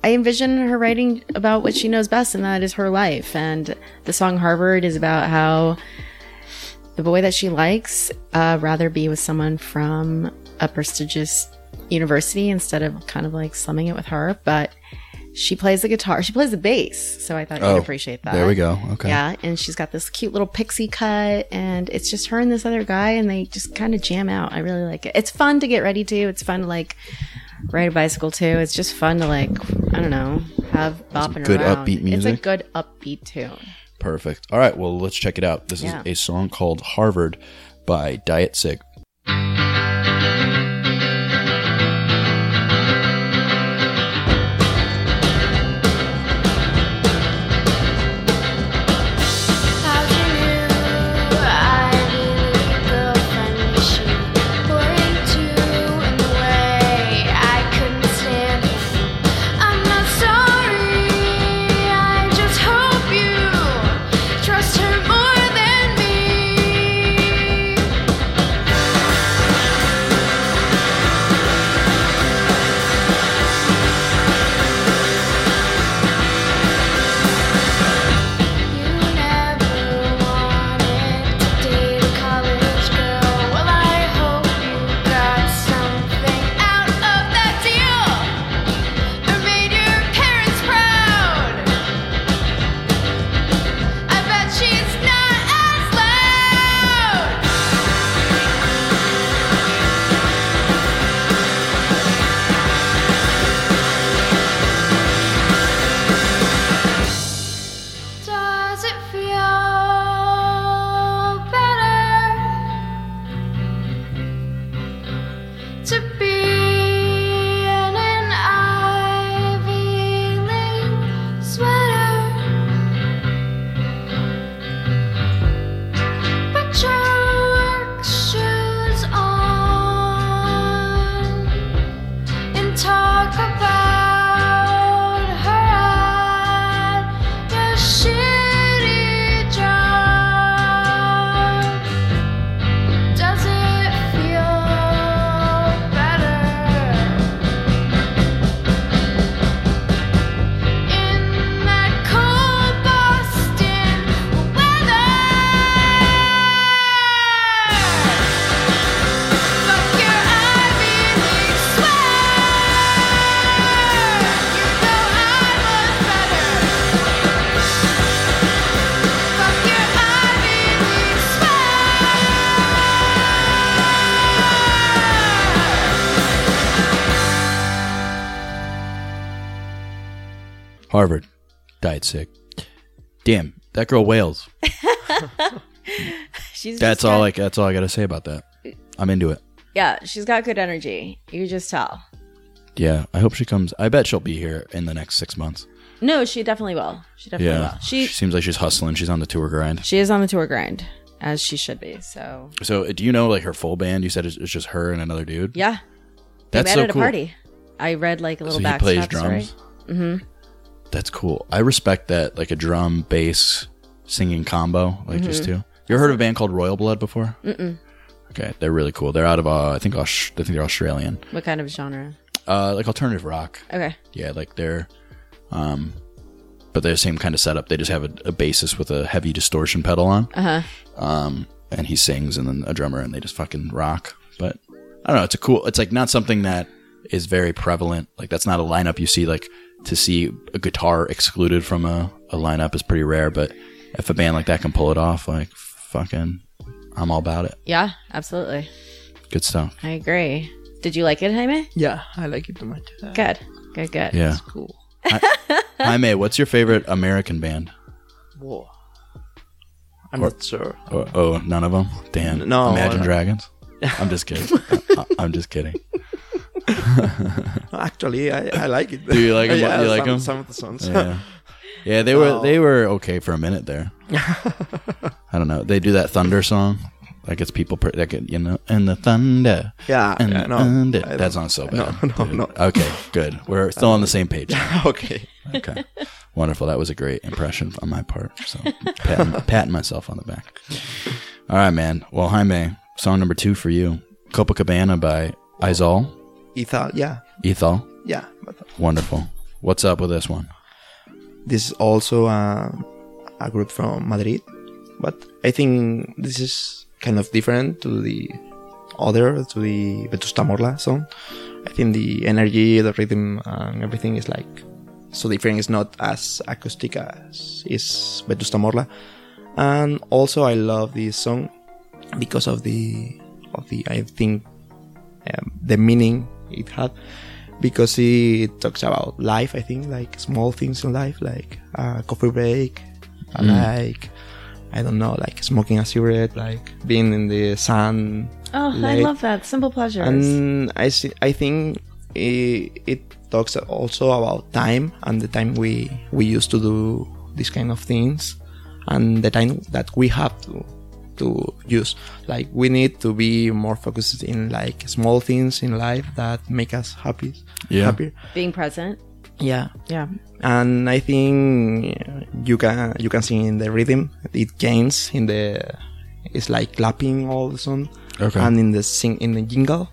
I envision her writing about what she knows best, and that is her life. And the song Harvard is about how the boy that she likes uh, rather be with someone from a prestigious university instead of kind of like slumming it with her. But she plays the guitar, she plays the bass, so I thought Oh, you'd appreciate that. There we go. Okay. Yeah, and she's got this cute little pixie cut, and it's just her and this other guy, and they just kind of jam out. I really like it. It's fun to get ready to. It's fun to like ride a bicycle too. It's just fun to like I don't know have bopping good around. upbeat It's a good upbeat tune. Perfect. All right. Well, let's check it out. This Yeah. is a song called Harvard by Diet Cig. That girl wails. She's That's just all got- like that's all I gotta say about that. I'm into it. Yeah, she's got good energy. You just tell. Yeah, I hope she comes. I bet she'll be here in the next six months. No, she definitely will. She definitely Yeah, will. She she seems like she's hustling. She's on the tour grind. she is on the tour grind as she should be. So So, uh, do you know like her full band? You said it's, it's just her and another dude. yeah, they That's met so at a cool. party. I read like a little So he plays story. drums. Mm-hmm. That's cool. I respect that, like a drum, bass, singing combo, like Mm-hmm. just two. You ever heard of a band called Royal Blood before? Mm-mm. Okay, they're really cool. They're out of, uh, I think, Aus- I think they're Australian. What kind of genre? Uh, like alternative rock. Okay. Yeah, like they're, um, but they're the same kind of setup. They just have a, a bassist with a heavy distortion pedal on. Uh Uh-huh. huh. Um, and he sings, and then a drummer, and they just fucking rock. But I don't know. It's a cool. It's like not something that is very prevalent. Like that's not a lineup you see. Like to see a guitar excluded from a, a lineup is pretty rare. But if a band like that can pull it off, like fucking, I'm all about it. Yeah, absolutely. Good stuff. I agree. Did you like it, Jaime? Yeah, I like it too much. Uh, Good. Good, good. Yeah. It's Cool. I, Jaime, what's your favorite American band? Whoa. I'm not sure. Oh, oh, none of them. Damn. No, Imagine no. Dragons. I'm just kidding. I, I'm just kidding. Actually, I, I like it. Do you like 'em? yeah, You like some, 'em? Some of the songs. Yeah. Yeah, they were they oh. were okay for a minute there. I don't know. They do that thunder song. That gets people per- that get you know and the thunder. Yeah, and yeah, no, thunder. I don't- so bad. no, dude. no. Okay, good. We're still on the same page. okay. Okay, wonderful. That was a great impression on my part. So patting, patting myself on the back. All right, man. Well, Jaime, song number two for you, Copacabana by Izal. Ethal, yeah, Ethal. yeah. Wonderful. What's up with this one? This is also uh, a group from Madrid, but I think this is kind of different to the other, to the Vetusta Morla song. I think the energy, the rhythm, and everything is like so different. It's not as acoustic as is Vetusta Morla, and also I love this song because of the of the I think um, the meaning it had because it talks about life. I think like small things in life, like a coffee break, uh, like I don't know, like smoking a cigarette, like being in the sun. Oh, I love that. Simple pleasures. And I see, I think it, it talks also about time and the time we we used to do these kind of things and the time that we have to to use like we need to be more focused in like small things in life that make us happy Yeah. happier Being present. yeah Yeah. and I think you can you can see in the rhythm it gains in the it's like clapping all the song Okay. and in the sing in the jingle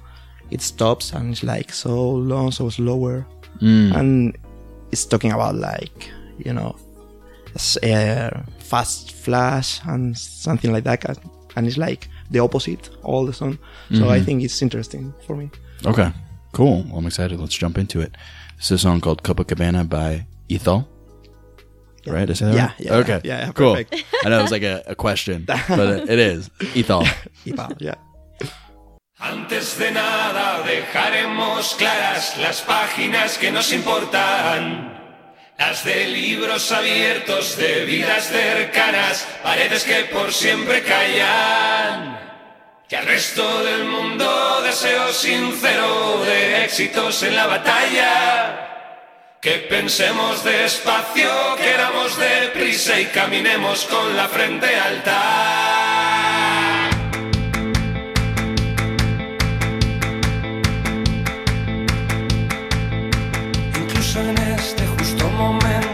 it stops and it's like so long so slower Mm. and it's talking about like you know s- uh, fast flash and something like that and- and it's like the opposite all the song so Mm-hmm. I think it's interesting for me Okay, cool. Well, I'm excited. Let's jump into it. This is a song called Copacabana by Ethel. Right? Did I say that Yeah, right? yeah, Okay. yeah, yeah, cool. I know it was like a, a question, but it, it is Ethel. yeah Antes de nada dejaremos claras las páginas que nos importan. Las de libros abiertos, de vidas cercanas, paredes que por siempre callan. Y al resto del mundo deseo sincero de éxitos en la batalla. Que pensemos despacio, queramos deprisa y caminemos con la frente alta. Incluso en este justo momento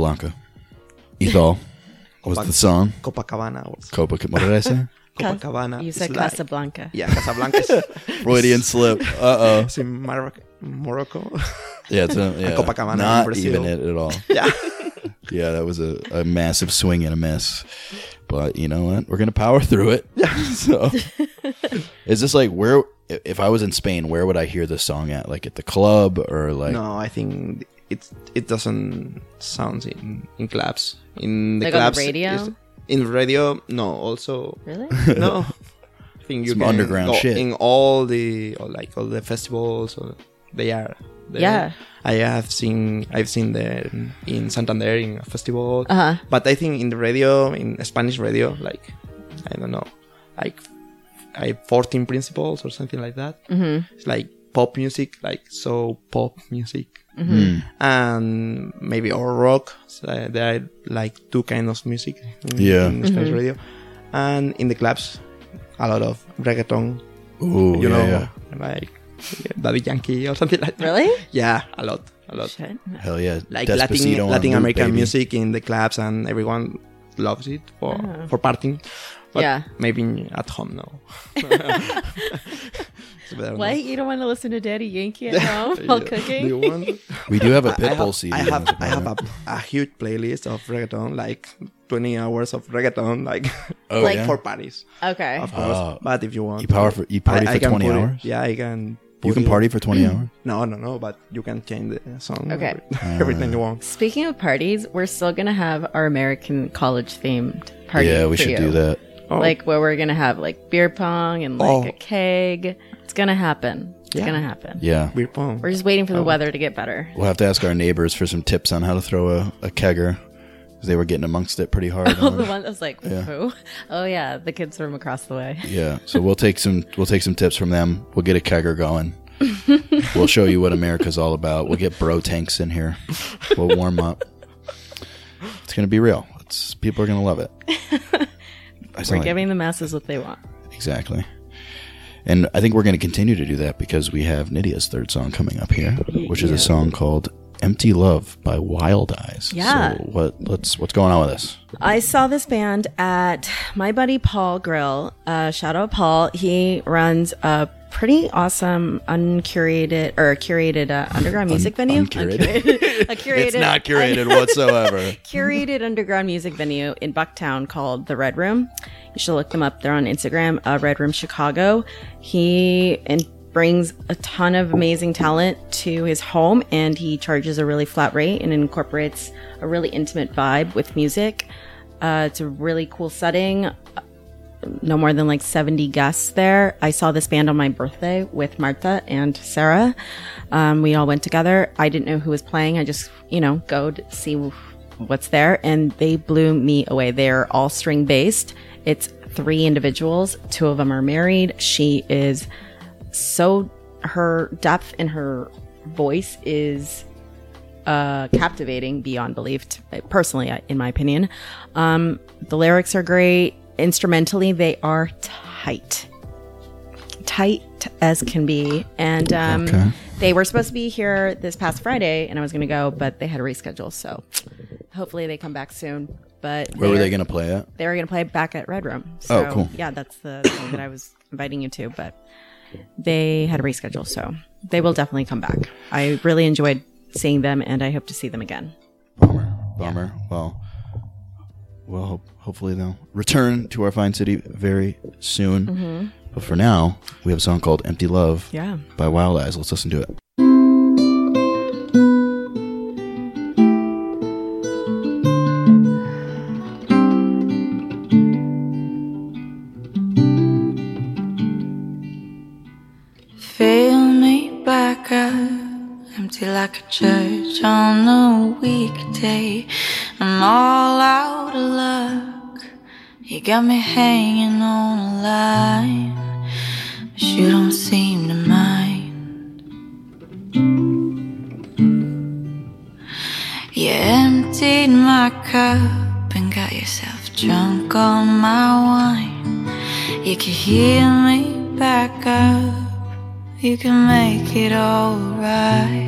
Casablanca. Ethol was the song. Copacabana. or Copa, what did I say? Copacabana. You said like- Casablanca. Yeah, Casablanca is, Freudian slip. Uh oh. is in Morocco. Morocco. Yeah, it's a, yeah. Copacabana Not Brazil. even it at all. yeah. Yeah, that was a, a massive swing and a miss. But you know what? We're gonna power through it. so, is this like where? If I was in Spain, where would I hear this song at? Like at the club or like? No, I think it it doesn't sound in in clubs. In the Like on the clubs, radio? is- In radio, no. Also, Really? no. I think you Some can underground go shit. in all the or like all the festivals. Or they are. there. Yeah. I have seen I've seen them in Santander in a festival. Uh-huh. But I think in the radio, in Spanish radio, like I don't know, like I 40 Principales or something like that. Mm-hmm. It's like pop music, like so pop music, and maybe or rock. So there are like two kinds of music in, Yeah. in Spanish radio, and in the clubs, a lot of reggaeton. Ooh, you yeah, know, yeah. like Daddy Yankee or something like that. Really? Yeah, a lot, a lot Shit. Hell yeah. like Despacito Latin Latin loop, American baby. music in the clubs, and everyone loves it for Ah. for partying. But Yeah. maybe at home no. It's What? not. You don't want to listen to Daddy Yankee at home while cooking? Do want? We do have a Pitbull have, CD. I have, I have a, a huge playlist of reggaeton, like 20 hours of reggaeton, like, Oh, Like yeah? for parties, Okay. of course. Oh. but if you want, You power for- you party I- I for can 20 put it- hours? yeah, I can. You can party for 20 hours? No, no, no. But you can change the song. Okay. Every, every time you uh. want. Speaking of parties, we're still gonna have our American college themed party. Yeah, we for should you. do that. Oh. Like where we're gonna have like beer pong and like Oh. a keg. It's gonna happen. It's Yeah. gonna happen. Yeah. beer pong. We're just waiting Oh. for the weather to get better. We'll have to ask our neighbors for some tips on how to throw a, a kegger. Because they were getting amongst it pretty hard. Oh, the one that was like, who? Oh yeah, the kids from across the way. Yeah, so we'll take some we'll take some tips from them. We'll get a kegger going. we'll show you what America's all about. We'll get bro tanks in here. We'll warm up. It's gonna be real. It's people are gonna love it. I We're like- giving the masses what they want. exactly. And I think we're going to continue to do that because we have Nydia's third song coming up here, which is a song called "Empty Love" by Wildeyes. Yeah. So what? Let's what's going on with this? I saw this band at my buddy Paul Grill. Uh, shout out Paul. He runs a pretty awesome uncurated or curated uh, underground music venue. uncurated. Uncurated- a curated, it's not curated whatsoever. curated underground music venue in Bucktown called the Red Room. You should look them up. They're on Instagram, uh, Red Room Chicago. He and brings a ton of amazing talent to his home, and he charges a really flat rate and incorporates a really intimate vibe with music. Uh, it's a really cool setting. No more than like 70 guests there. I saw this band on my birthday with Martha and Sarah. Um, we all went together. I didn't know who was playing. I just, you know, go to see what's there and they blew me away. They're all string based. It's three individuals. Two of them are married. She is so, her depth in her voice is uh, captivating beyond belief, personally, in my opinion. Um, the lyrics are great. Instrumentally, they are tight. Tight as can be. And um, Okay. they were supposed to be here this past Friday, and I was going to go, but they had to reschedule. So hopefully they come back soon. But Where were they're- going to play at? They were going to play back at Red Room. So, Oh, cool. Yeah, that's the thing that I was inviting you to, but they had to reschedule. So they will definitely come back. I really enjoyed seeing them, and I hope to see them again. Bummer. Bummer. Well, well, hope, hopefully they'll return to our fine city very soon. Mm-hmm. But for now, we have a song called Empty Love Yeah. by Wildeyes. Let's listen to it. Fill me back up, empty like a church hanging on a line, but you don't seem to mind. You emptied my cup and got yourself drunk on my wine. You can heal me back up. You can make it alright,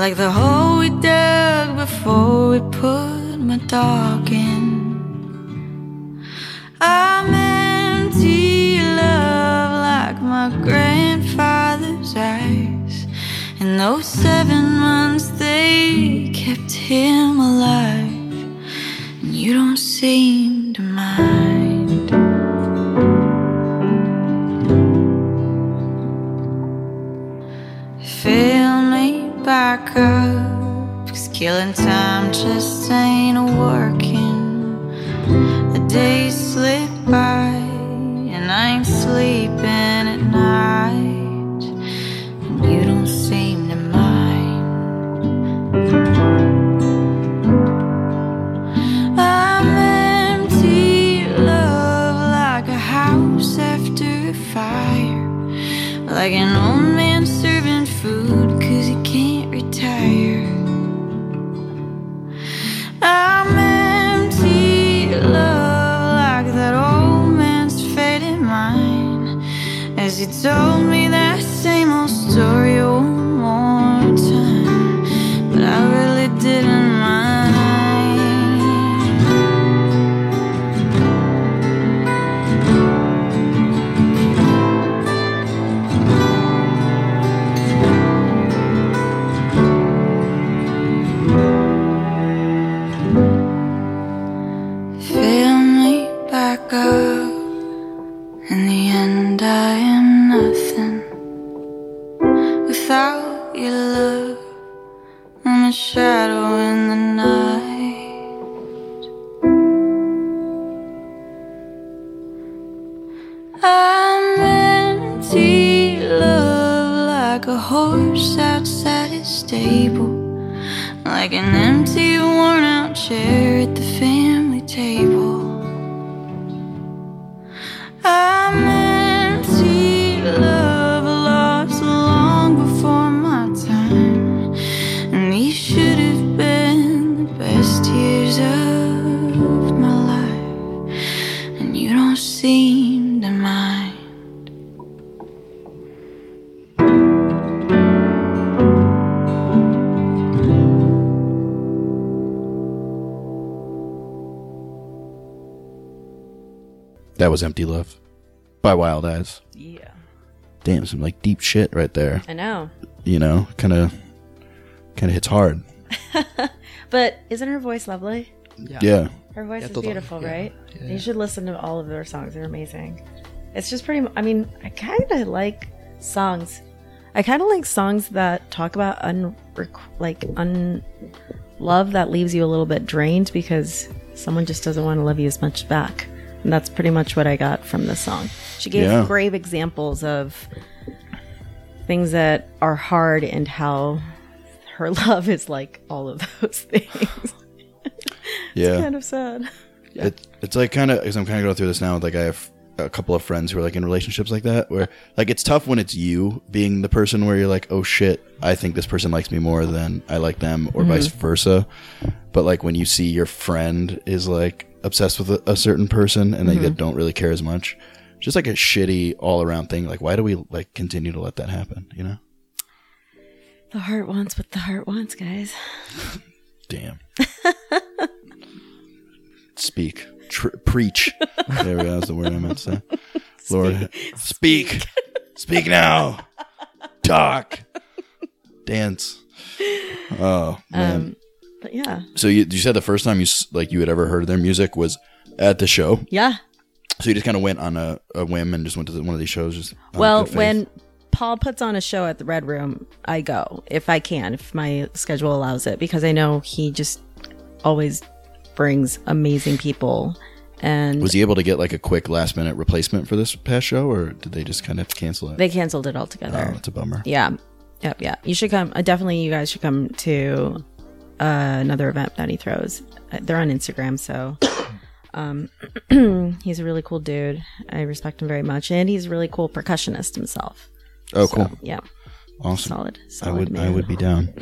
like the hole we dug before we put my dog in. I'm empty, love, like my grandfather's eyes. And those seven months they kept him alive. And you don't seem back up. Cause killing time just ain't working. The days slip by, and I ain't sleeping at night. And you don't seem to mind. I'm empty, love, like a house after a fire. Like an old man He told me horse outside his stable. Like an empty, worn out chair at the family table. That was Empty Love by Wildeyes. Yeah. Damn, some like deep shit right there. I know. You know, kind of, kind of hits hard. But isn't her voice lovely? Yeah. yeah. Her voice Yeah, is beautiful, Yeah. right? Yeah, You should listen to all of their songs. They're amazing. It's just pretty. I mean, I kind of like songs. I kind of like songs that talk about un like un love that leaves you a little bit drained because someone just doesn't want to love you as much back. And that's pretty much what I got from this song. She gave Yeah. brave examples of things that are hard and how her love is like all of those things. Yeah. kind of sad. It, it's like kind of because I'm kind of going through this now. Like I have a couple of friends who are like in relationships like that, where like it's tough when it's you being the person where you're like, oh shit, I think this person likes me more than I like them, or mm-hmm. vice versa. But like when you see your friend is like obsessed with a, a certain person and they don't really care as much, just like a shitty all around thing. Like why do we like continue to let that happen? You know? The heart wants what the heart wants, guys. Damn. Speak. Tr- preach. there we go. That's the word I meant to say. Lord, speak. Speak now. Talk. Dance. Oh man. Um, but yeah, so you, you said the first time you s- like you had ever heard their music was at the show. yeah. So you just kind of went on a, a whim and just went to the, one of these shows. Just on Well, good faith? when Paul puts on a show at the Red Room, I go if I can, if my schedule allows it, because I know he just always brings amazing people. And was he able to get like a quick last minute replacement for this past show, or did they just kind of have to cancel it? they canceled it altogether. oh, that's a bummer. Yeah. Yep. Yeah. You should come. Uh, definitely, you guys should come to uh, another event that he throws. Uh, They're on Instagram, so um, he's a really cool dude. I respect him very much, and he's a really cool percussionist himself. Oh, So, cool. yeah. Awesome. Solid. I Solid would I would be down.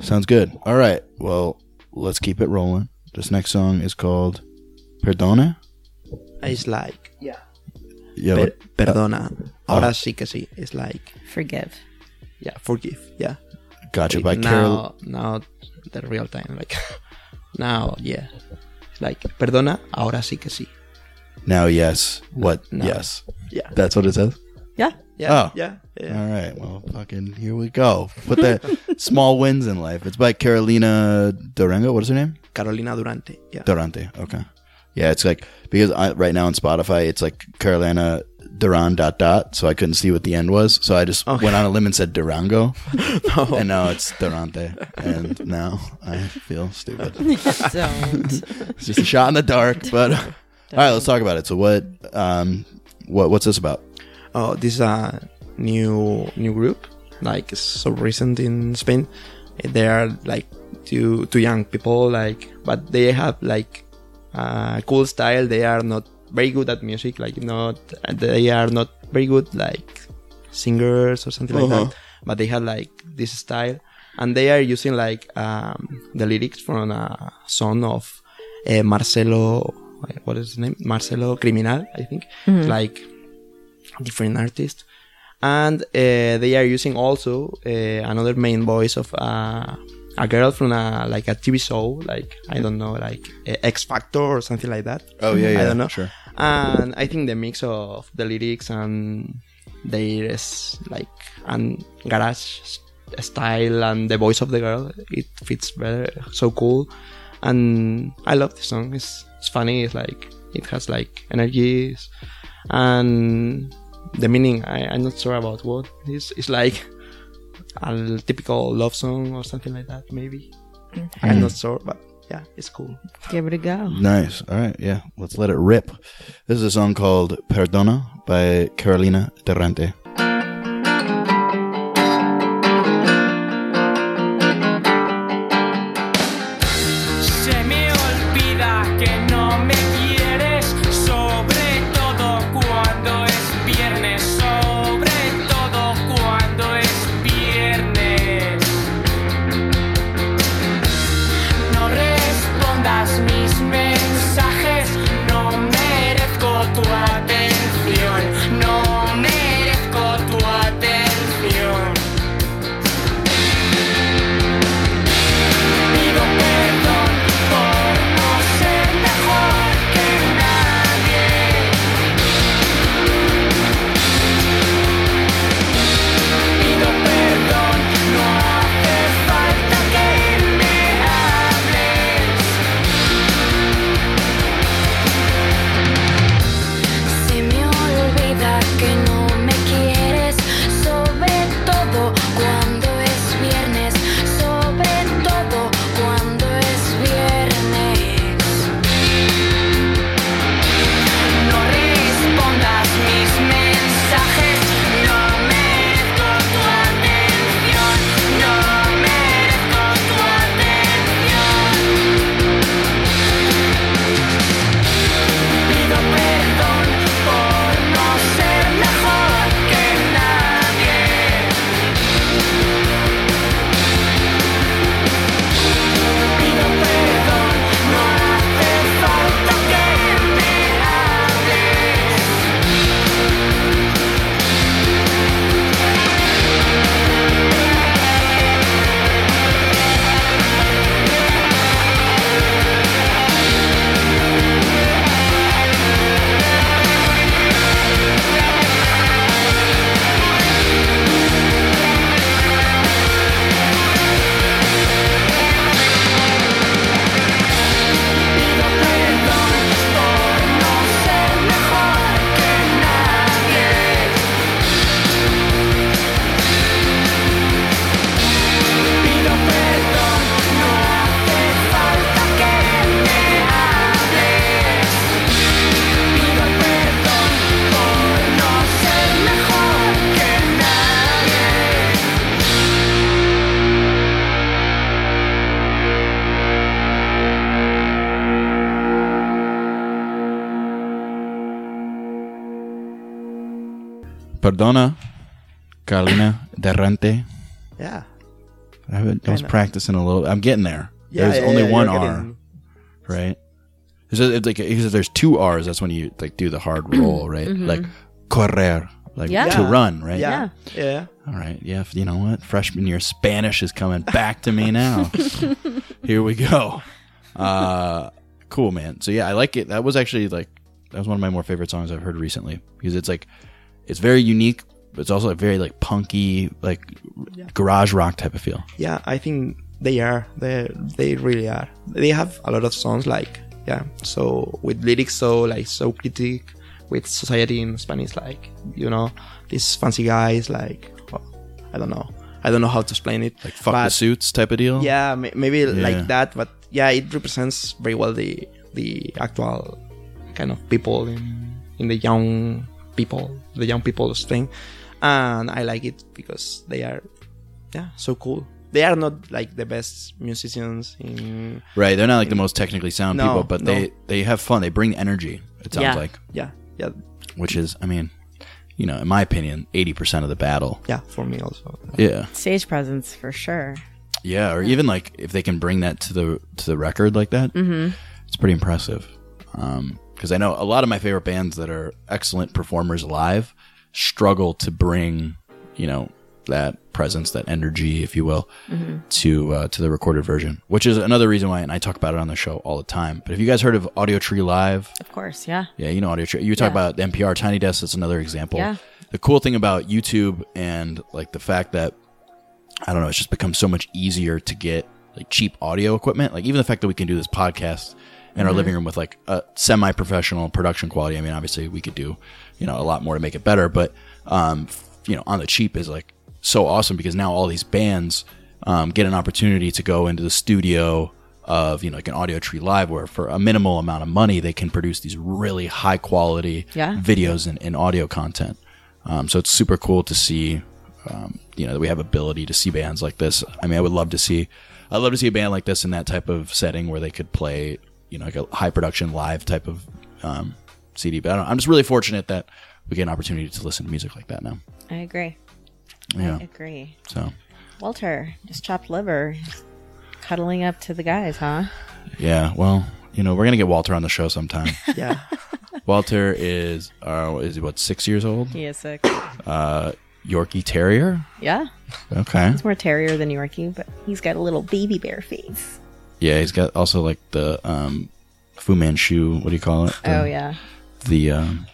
Sounds good. All right. Well, let's keep it rolling. This next song is called Perdona. It's like, yeah. Yeah. Per- what- perdona. oh. Ahora sí que sí. It's like, Forgive. yeah, forgive. Yeah. Gotcha. Wait, By Carol. now, now the real time. Like, now, yeah. Like, perdona. Ahora sí que sí. Now, yes. What? No. Yes. Yeah. That's what it says. Yeah. Yeah. Oh. Yeah. yeah. All right. Well, fucking here we go. Put the small wins in life. It's by Carolina Durango. What is her name? Carolina Durante. Yeah. Durante. Okay. Yeah, it's like because I, right now on Spotify it's like Carolina Duran dot dot, so I couldn't see what the end was. So I just Okay. went on a limb and said Durango, and now it's Durante, and now I feel stupid. Don't. It's just a shot in the dark. But all right, let's talk about it. So what um what what's this about? Oh, this is a new new group, like so recent in Spain. They are like two two young people, like, but they have like a cool style. They are not very good at music, like not. They are not very good like singers or something like Uh-huh. that. But they have like this style, and they are using like um, the lyrics from a song of uh, Marcelo. What is his name? Marcelo Criminal, I think. It's like different artists and uh, they are using also uh, another main voice of uh, a girl from a like a TV show like I don't know like uh, X Factor or something like that Oh yeah, yeah, I don't know Sure. And I think the mix of the lyrics and their like and garage style and the voice of the girl it fits better so cool. And I love the song. It's, it's funny. It's like it has like energies and the meaning. I, I'm not sure about what it's, it's like a typical love song or something like that maybe. I'm not mm. sure but yeah it's cool Give it a go. Nice. All right. Yeah. Let's let it rip. This is a song called Perdona by Carolina Durante. Carolina Derrante. Yeah. I, I was practicing a little. I'm getting there. Yeah, there's yeah, only yeah, one R, getting- right? It's, just- it's like he there's two R's. That's when you like do the hard roll, right? Like correr, like Yeah. to run, right? Yeah. Yeah. All right. Yeah. f- You know what? Freshman year Spanish is coming back to me now. Here we go. Uh, cool, man. So yeah, I like it. That was actually like that was one of my more favorite songs I've heard recently because it's like it's very unique, but it's also a very like punky, like garage rock type of feel. Yeah, I think they are. They they really are. They have a lot of songs like yeah. So with lyrics so like so critic with society in Spanish like you know these fancy guys like well, I don't know I don't know how to explain it Like fuck the suits type of deal. yeah ma- maybe Yeah. like that but yeah it represents very well the the actual kind of people in in the young people the young people's thing and I like it because they are yeah so cool they are not like the best musicians in Right. They're not like the most technically sound No, people, but no. they they have fun. They bring energy. It sounds Yeah. like, yeah yeah which is, I mean, you know, in my opinion, eighty percent of the battle. yeah for me also Yeah. Stage presence for sure. Yeah, or even like if they can bring that to the to the record like that, mm-hmm. it's pretty impressive. Because I know a lot of my favorite bands that are excellent performers live struggle to bring, you know, that presence, that energy, if you will, to uh, to the recorded version. Which is another reason why, and I talk about it on the show all the time. But have you guys heard of Audiotree Live? Of course, yeah. Yeah, you know Audio Tree. You talk Yeah. about NPR Tiny Desk. That's another example. Yeah. The cool thing about YouTube and like the fact that I don't know, it's just become so much easier to get like cheap audio equipment. Like even the fact that we can do this podcast in our living room with like a semi-professional production quality. I mean, obviously we could do you know a lot more to make it better, but um, you know, on the cheap is like so awesome because now all these bands um, get an opportunity to go into the studio of you know like an Audiotree Live where for a minimal amount of money they can produce these really high quality Yeah. videos and, and audio content. Um, so it's super cool to see um, you know that we have ability to see bands like this. I mean i would love to see i'd love to see a band like this in that type of setting where they could play you know like a high production live type of um, cd but I don't, i'm just really fortunate that we get an opportunity to listen to music like that now I agree. yeah I agree. so Walter, just chopped liver. Cuddling up to the guys, huh? yeah well you know we're gonna get walter on the show sometime yeah walter is uh is he what six years old He is sick. yorkie terrier Yeah. okay He's more terrier than Yorkie, but he's got a little baby bear face. yeah he's got also like the um fu manchu what do you call it The- oh, yeah. The um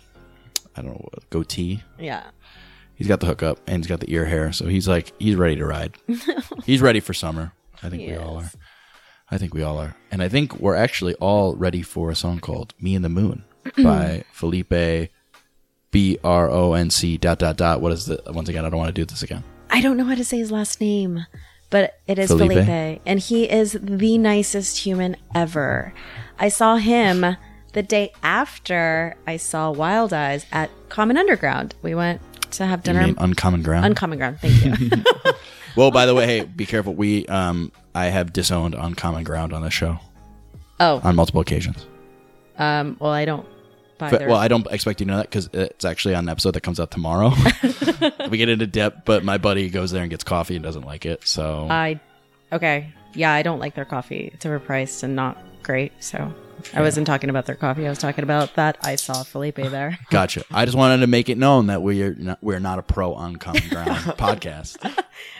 I don't know goatee. Yeah. He's got the hookup and he's got the ear hair, so he's like he's ready to ride. he's ready for summer. I think we all are. I think we all are, and I think we're actually all ready for a song called "Me and the Moon" by Felipe B R O N C dot dot dot. What is the once again? I don't want to do this again. I don't know how to say his last name, but it is Felipe? Felipe. And he is the nicest human ever. I saw him the day after I saw Wildeyes at Common Underground. We went to have dinner. uncommon ground? Uncommon Ground, thank you. well, by the way, hey, be careful. We um I have disowned uncommon ground on this show oh, on multiple occasions. um, well, I don't buy But, their. well, I don't expect you to know that because it's actually on an episode that comes out tomorrow. we get into depth, but my buddy goes there and gets coffee and doesn't like it. So I, okay. Yeah, I don't like their coffee. It's overpriced and not great. So I wasn't talking about their coffee. I was talking about that I saw Felipe there. gotcha. I just wanted to make it known that we are not, we're not a pro on common ground podcast.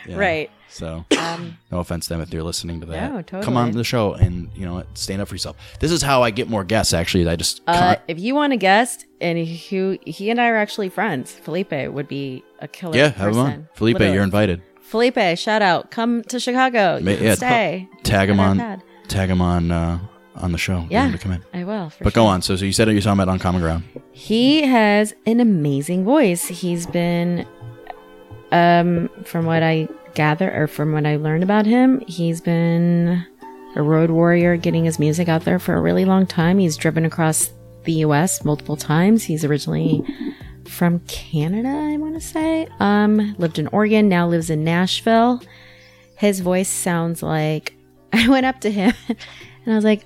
Yeah. Right. So Um, no offense to them if they're listening to that. No, Come on totally. the show and you know what, stand up for yourself. This is how I get more guests. Actually, I just Uh, if you want a guest, and who he and I are actually friends, Felipe would be a killer. yeah, have them on. Felipe, Literally. you're invited. Felipe, shout out. Come to Chicago. You Ma- yeah, stay. Tag him on. Tag him on uh, on the show. Yeah, to come in. I will. But sure. go on. So, so you said you saw him at Uncommon Ground. He has an amazing voice. He's been, um, from what I gather or from what I learned about him, he's been a road warrior, getting his music out there for a really long time. He's driven across the U.S. multiple times. He's originally from Canada, I want to say. Um, lived in Oregon, now lives in Nashville. His voice sounds like I went up to him and I was like,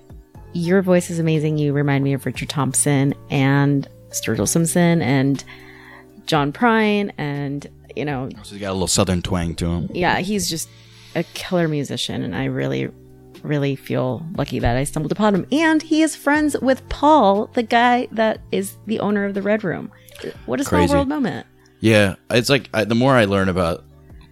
Your voice is amazing. You remind me of Richard Thompson and Sturgill Simpson and John Prine, and you know, So he's got a little southern twang to him. yeah, he's just a killer musician, and I really, really feel lucky that I stumbled upon him. And he is friends with Paul, the guy that is the owner of the Red Room. What a small Crazy. world moment! Yeah, it's like I, the more I learn about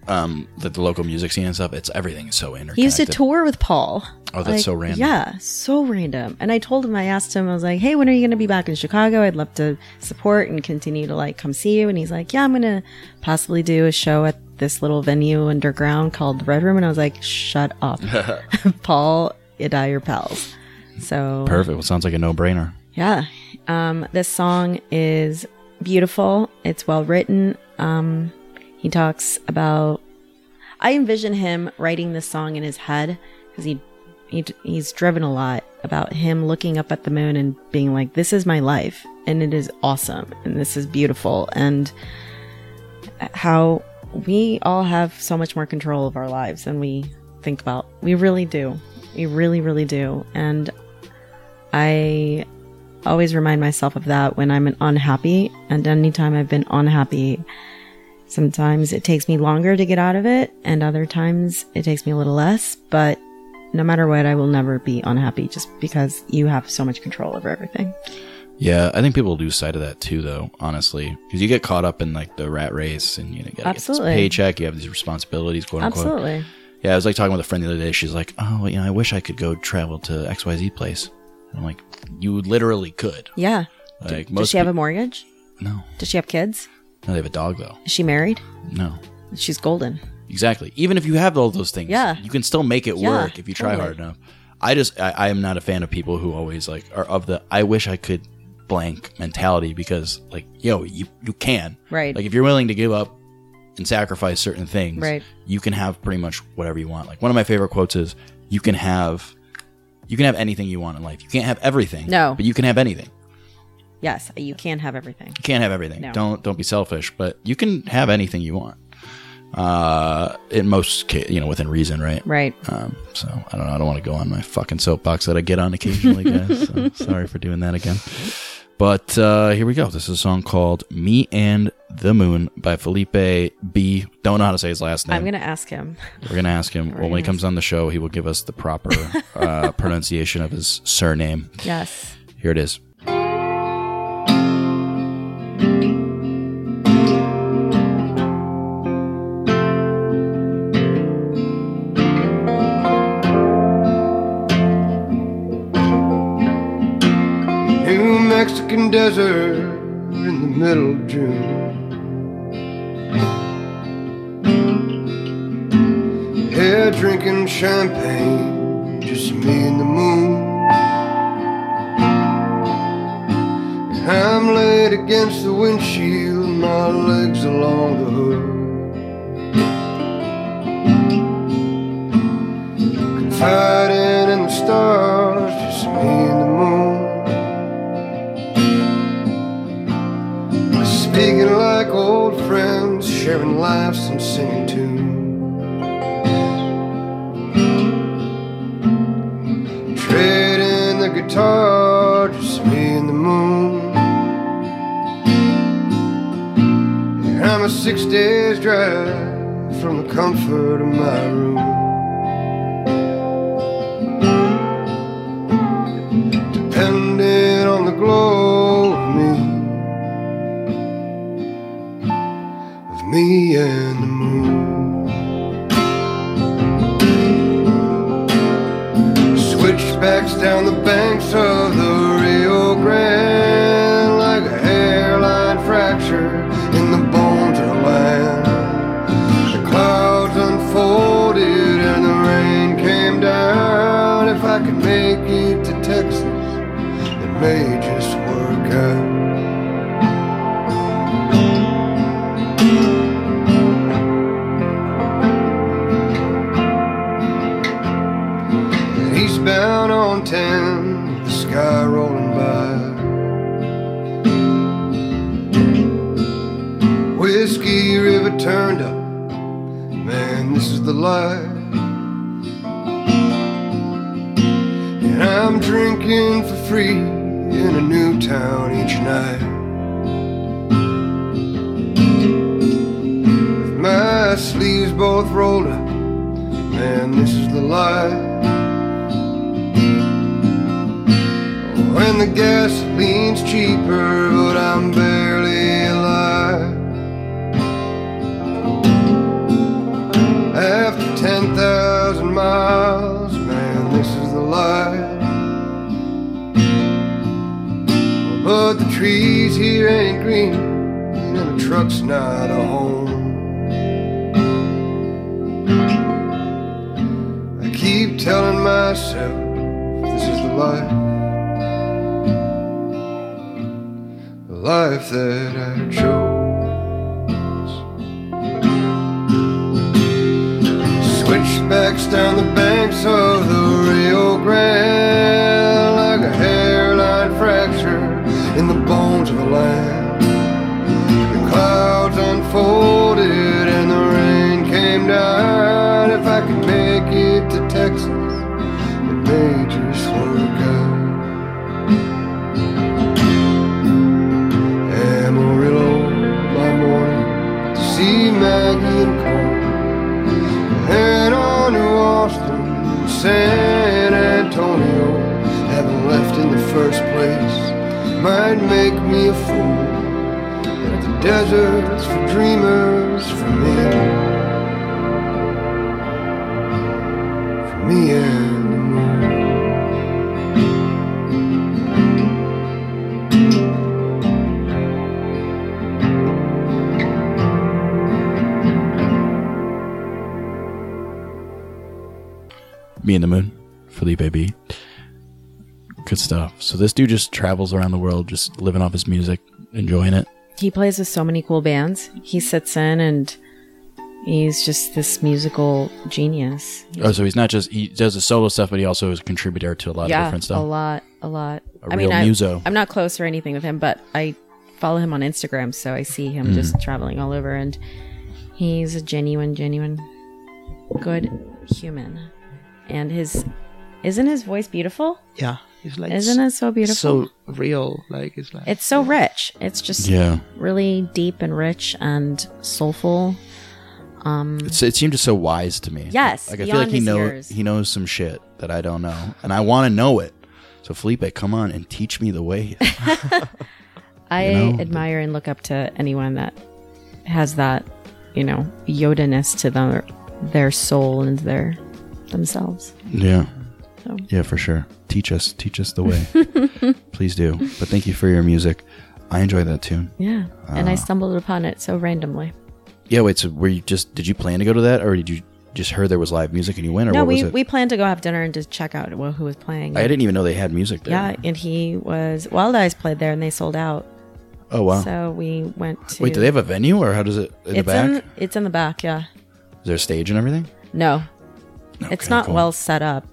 um the, the local music scene and stuff, it's everything is so interconnected. He used to tour with Paul. Oh, that's so random. Yeah, so random. And I told him, I asked him, I was like, "Hey, when are you going to be back in Chicago? I'd love to support and continue to like come see you." And he's like, "Yeah, I'm going to possibly do a show at this little venue underground called the Red Room." And I was like, "Shut up, Paul, I are pals." So Perfect. Well, sounds like a no-brainer. yeah. Um, this song is beautiful. It's well written. Um, he talks about. I envision him writing this song in his head because he, he he's driven a lot about him looking up at the moon and being like, "This is my life, and it is awesome, and this is beautiful," and how we all have so much more control of our lives than we think about. We really do. We really, really do. And I always remind myself of that when I'm unhappy. And anytime I've been unhappy, sometimes it takes me longer to get out of it, and other times it takes me a little less. But no matter what, I will never be unhappy just because you have so much control over everything. Yeah, I think people lose sight of that too, though. Honestly, because you get caught up in like the rat race, and you know, get this paycheck. You have these responsibilities, quote unquote. Absolutely. Yeah, I was like talking with a friend the other day. She's like, "Oh, you know, I wish I could go travel to X Y Z place." And I'm like, "You literally could." Yeah. Like Does she have a mortgage? No. Does she have kids? No, they have a dog though. Is she married? No. She's golden. Exactly. Even if you have all those things, Yeah. you can still make it Yeah, work if you try totally. hard enough. I just I, I am not a fan of people who always like are of the I wish I could blank mentality because like yo you you can Right. like if you're willing to give up and sacrifice certain things Right. you can have pretty much whatever you want like one of my favorite quotes is you can have you can have anything you want in life you can't have everything No. but you can have anything Yes, you can't have everything. you can't have everything. No. Don't don't be selfish, but you can have anything you want. Uh, in most, ca- you know, within reason, right? Right. Um, so I don't know. I don't want to go on my fucking soapbox that I get on occasionally, guys. so sorry for doing that again. But uh, here we go. This is a song called "Me and the Moon" by Felipe B. Don't know how to say his last name. I'm going to ask him. We're gonna ask him. Well, when he comes on the show, he will give us the proper uh, pronunciation of his surname. Yes. Here it is. Desert So this dude just travels around the world, just living off his music, enjoying it. He plays with so many cool bands. He sits in and he's just this musical genius. Oh, so he's not just he does the solo stuff, but he also is a contributor to a lot of different stuff. yeah, a lot, a lot. A I real mean, I, muso. I'm not close or anything with him, but I follow him on Instagram, so I see him Mm-hmm. just traveling all over, and he's a genuine, genuine, good human. And his isn't his voice beautiful? Yeah, it's like Isn't it so beautiful? so real. Like it's like It's so rich. It's just Yeah, really deep and rich and soulful. Um, it's, it seemed just so wise to me. Yes, like I feel like he knows he knows some shit that I don't know, and I want to know it. So Felipe, come on and teach me the way. I You know? admire and look up to anyone that has that, you know, Yoda-ness to their their soul and their themselves. yeah, So. yeah, for sure. Teach us, teach us the way. Please do. But thank you for your music. I enjoy that tune. Yeah, and Ah. I stumbled upon it so randomly. Yeah, wait. So were you just did you plan to go to that, or did you just heard there was live music and you went, or No, what we it? we planned to go have dinner and just check out well, who was playing. I didn't even know they had music there. yeah, and he was Wildeyes played there and they sold out. Oh wow. So we went to. Wait, do they have a venue, or how does it in the it's back? in it's in the back. Yeah. Is there a stage and everything? No, it's not cool. well set up.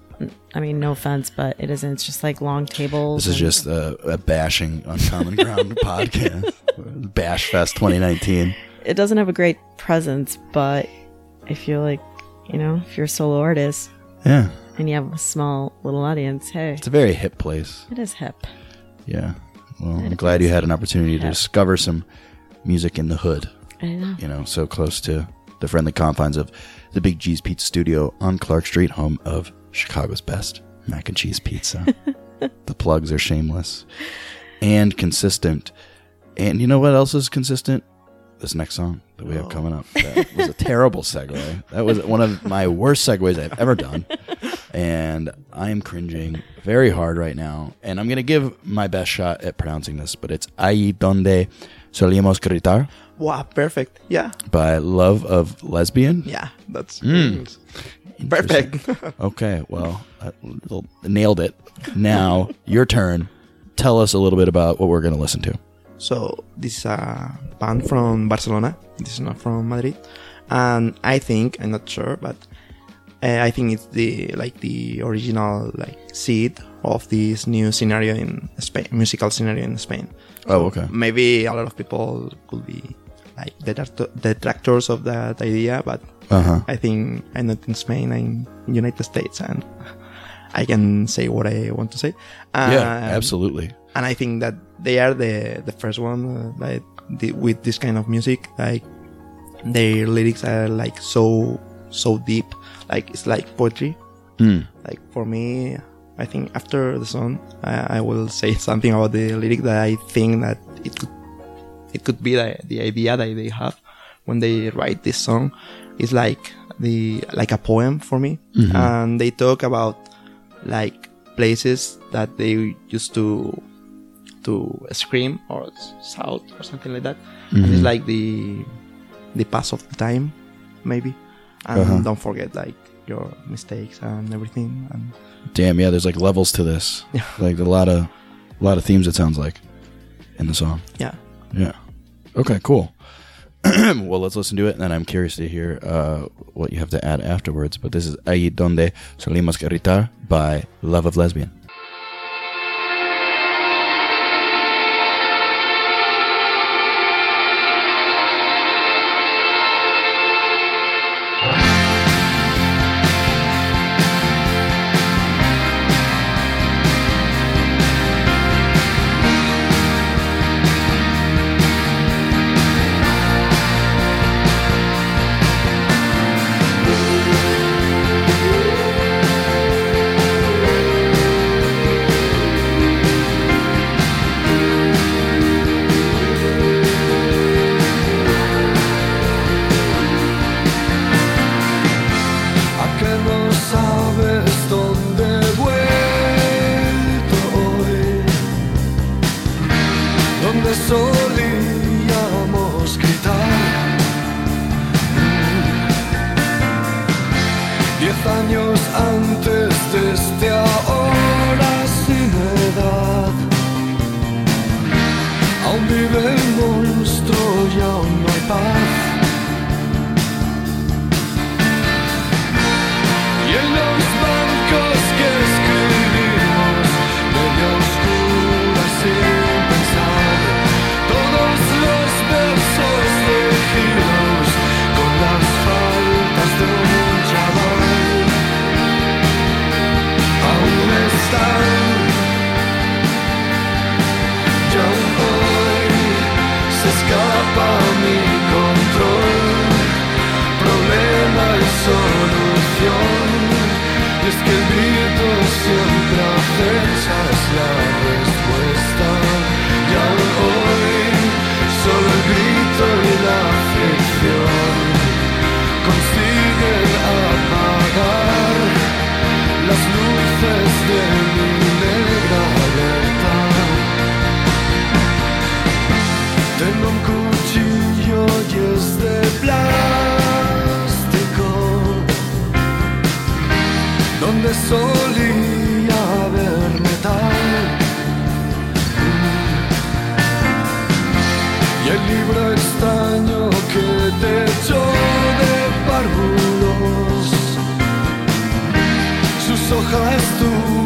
I mean, no offense, but it isn't. It's just like long tables. This is just a, a bashing uncommon ground podcast. Bash Fest 2019. It doesn't have a great presence, but I feel like you know, if you're a solo artist Yeah, and you have a small little audience, hey, it's a very hip place. it is hip. Yeah. Well, I'm glad you had an opportunity to discover some music in the hood. I know. You know, so close to the friendly confines of the Big G's Pizza Studio on Clark Street, home of Chicago's best mac and cheese pizza. the plugs are shameless and consistent. And you know what else is consistent? This next song that we have coming up. That was a terrible segue. That was one of my worst segues I've ever done. And I am cringing very hard right now. And I'm going to give my best shot at pronouncing this, but it's Allí donde solíamos gritar wow, perfect. Yeah, by Love of Lesbian. yeah, that's Hmm. Perfect. Okay, well, I nailed it. Now, your turn. Tell us a little bit about what we're going to listen to. So this is a band from Barcelona. This is not from Madrid, and I think I'm not sure, but uh, I think it's the like the original like seed of this new scenario in Spain, musical scenario in Spain. Oh, okay. Maybe a lot of people could be like detract- detractors of that idea, but Uh huh. I think I'm not in Spain. I'm in United States, and I can say what I want to say. Yeah, absolutely. and I think that they are the the first one uh, like the, with this kind of music, like their lyrics are like so so deep, like it's like poetry. Mm. Like for me, I think after the song, I, I will say something about the lyric that I think that it could it could be the, the idea that they have when they write this song. is like the like a poem for me, and they talk about like places that they used to to scream or shout or something like that. And it's like the the pass of the time, maybe. And Uh-huh. don't forget like your mistakes and everything. And Damn, yeah. There's like levels to this. Yeah. Like a lot of, a lot of themes. It sounds like in the song. yeah, Yeah. Okay. Cool. well, let's listen to it, and then I'm curious to hear uh, what you have to add afterwards. But this is Ahí donde salimos a gritar by Love of Lesbian. resto.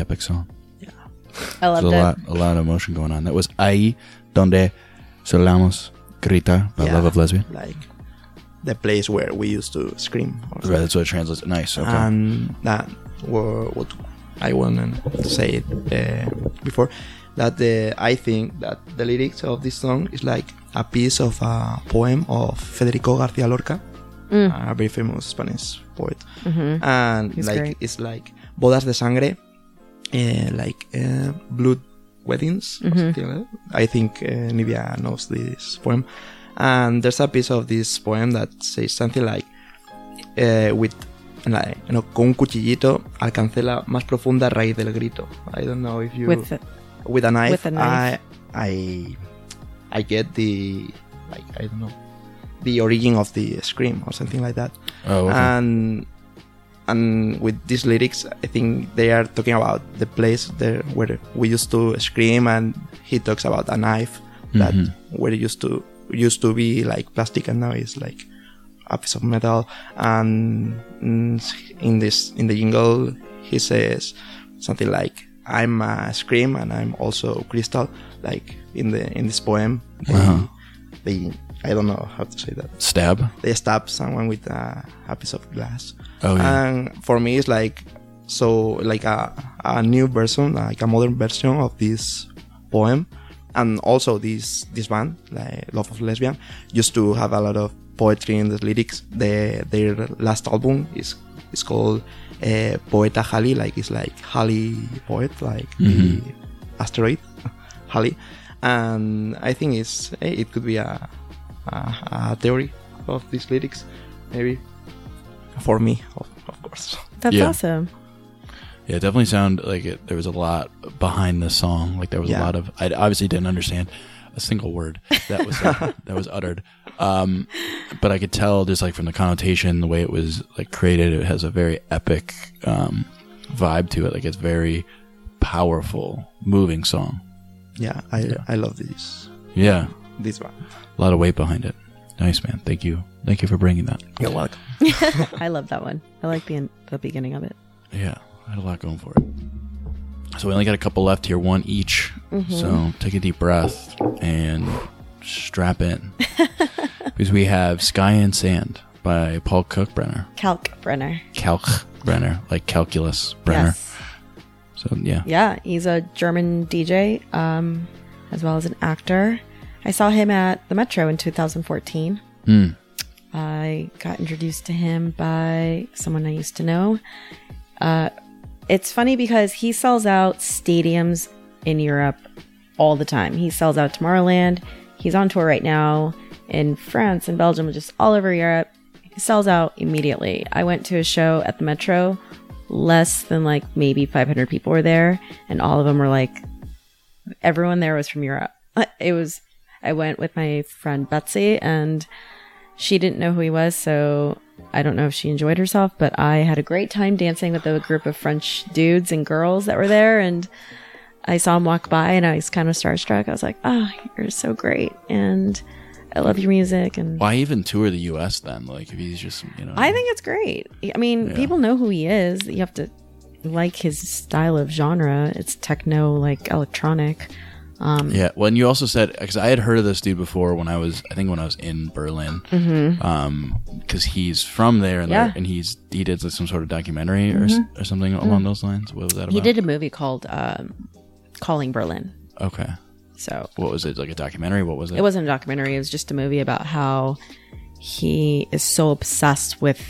Pretty epic song. I There's a it. lot, a lot of emotion going on. That was Ahí donde solamos gritar by Yeah. Love of Lesbian. Like the place where we used to scream. Right, that's what it translates. Nice. Okay. and that were what I wanted to say uh, before that the I think that the lyrics of this song is like a piece of a poem of Federico García Lorca, a very famous Spanish poet, and He's like great. it's like bodas de sangre, like uh, blood weddings. or something like. I think uh, Nydia knows this poem, and there's a piece of this poem that says something like eh, with like, you know, con un cuchillito alcancé la más profunda raíz del grito. I don't know if you With it. with a knife. with a knife. I I I get the like I don't know the origin of the scream or something like that. oh, okay. And and with these lyrics, I think they are talking about the place there where we used to scream, and he talks about a knife that Mhm. where it used to used to be like plastic, and now it's like a piece of metal. And mm, in this in the jingle, he says something like, "I'm a scream, and I'm also crystal." Like in the in this poem, they, Uh-huh. they I don't know how to say that Stab. they stab someone with a, a piece of glass. Oh, yeah. And for me, it's like so like a, a new version, like a modern version of this poem, and also this this band, like Love of Lesbian, used to have a lot of poetry in the lyrics. The, their last album is is called uh, Poeta Halley, like it's like Halley poet, like the asteroid Halley, and I think it's eh, it could be a a, a theory of these lyrics, maybe for me, of, of course. That's Yeah. awesome. Yeah, it definitely sounded like it, there was a lot behind the song. Like there was a lot of. I obviously didn't understand a single word that was uh, that was uttered, um, but I could tell just like from the connotation, the way it was like created, it has a very epic um, vibe to it. Like it's very powerful, moving song. Yeah, I I love these. Yeah, this one. a lot of weight behind it. Nice man. Thank you. Thank you for bringing that. You're welcome. I love that one. I like the the beginning of it. Yeah, I had a lot going for it. So we only got a couple left here, one each. So take a deep breath and strap in. because we have Sky and Sand by Paul Cookbrenner. Calc Brenner. Kalkbrenner, like calculus Brenner. Yes. So yeah. Yeah, he's a German DJ, um, as well as an actor. I saw him at the Metro in 2014. Mm. I got introduced to him by someone I used to know. Uh, it's funny because he sells out stadiums in Europe all the time. He sells out Tomorrowland. He's on tour right now in France and Belgium, just all over Europe. He sells out immediately. I went to a show at the Metro. Less than like maybe 500 people were there, and all of them were like, everyone there was from Europe. It was, I went with my friend Betsy, and she didn't know who he was, so I don't know if she enjoyed herself, but I had a great time dancing with a group of French dudes and girls that were there, and I saw him walk by, and I was kind of starstruck. I was like, "Oh, you're so great!" And I love your music, and Why even tour the U.S. then? Like if he's just you know. I think it's great. I mean, Yeah. people know who he is. You have to like his style of genre. It's techno, like electronic. Um, Yeah. Well, and you also said because I had heard of this dude before when I was, I think when I was in Berlin, Mhm. um, because he's from there and, Yeah. and he's he did like some sort of documentary or, s- Mhm. or something along those lines. What was that about? He did a movie called um, "Calling Berlin." Okay. So What was it? Like a documentary? What was it? It wasn't a documentary. It was just a movie about how he is so obsessed with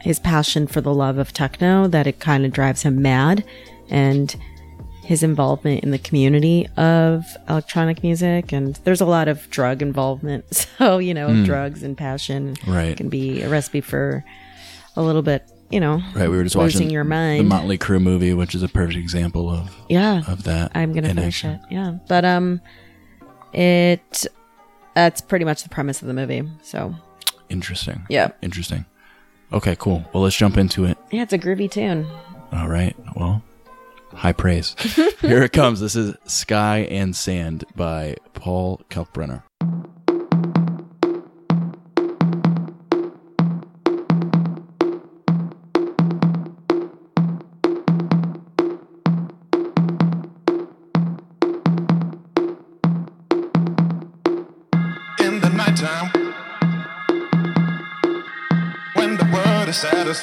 his passion for the love of techno that it kind of drives him mad, and his involvement in the community of electronic music. And there's a lot of drug involvement. So you know, Hmm. drugs and passion Right. can be a recipe for a little bit. You know, Right, we were just losing watching your mind the. Mötley Crüe movie, which is a perfect example of yeah of that. i'm gonna in finish action. it yeah but um it that's pretty much the premise of the movie so Interesting. Yeah. Interesting. Okay, cool. Well, let's jump into it. yeah it's a groovy tune All right. Well, high praise. Here it comes. This is Sky and Sand by Paul Kalkbrenner. in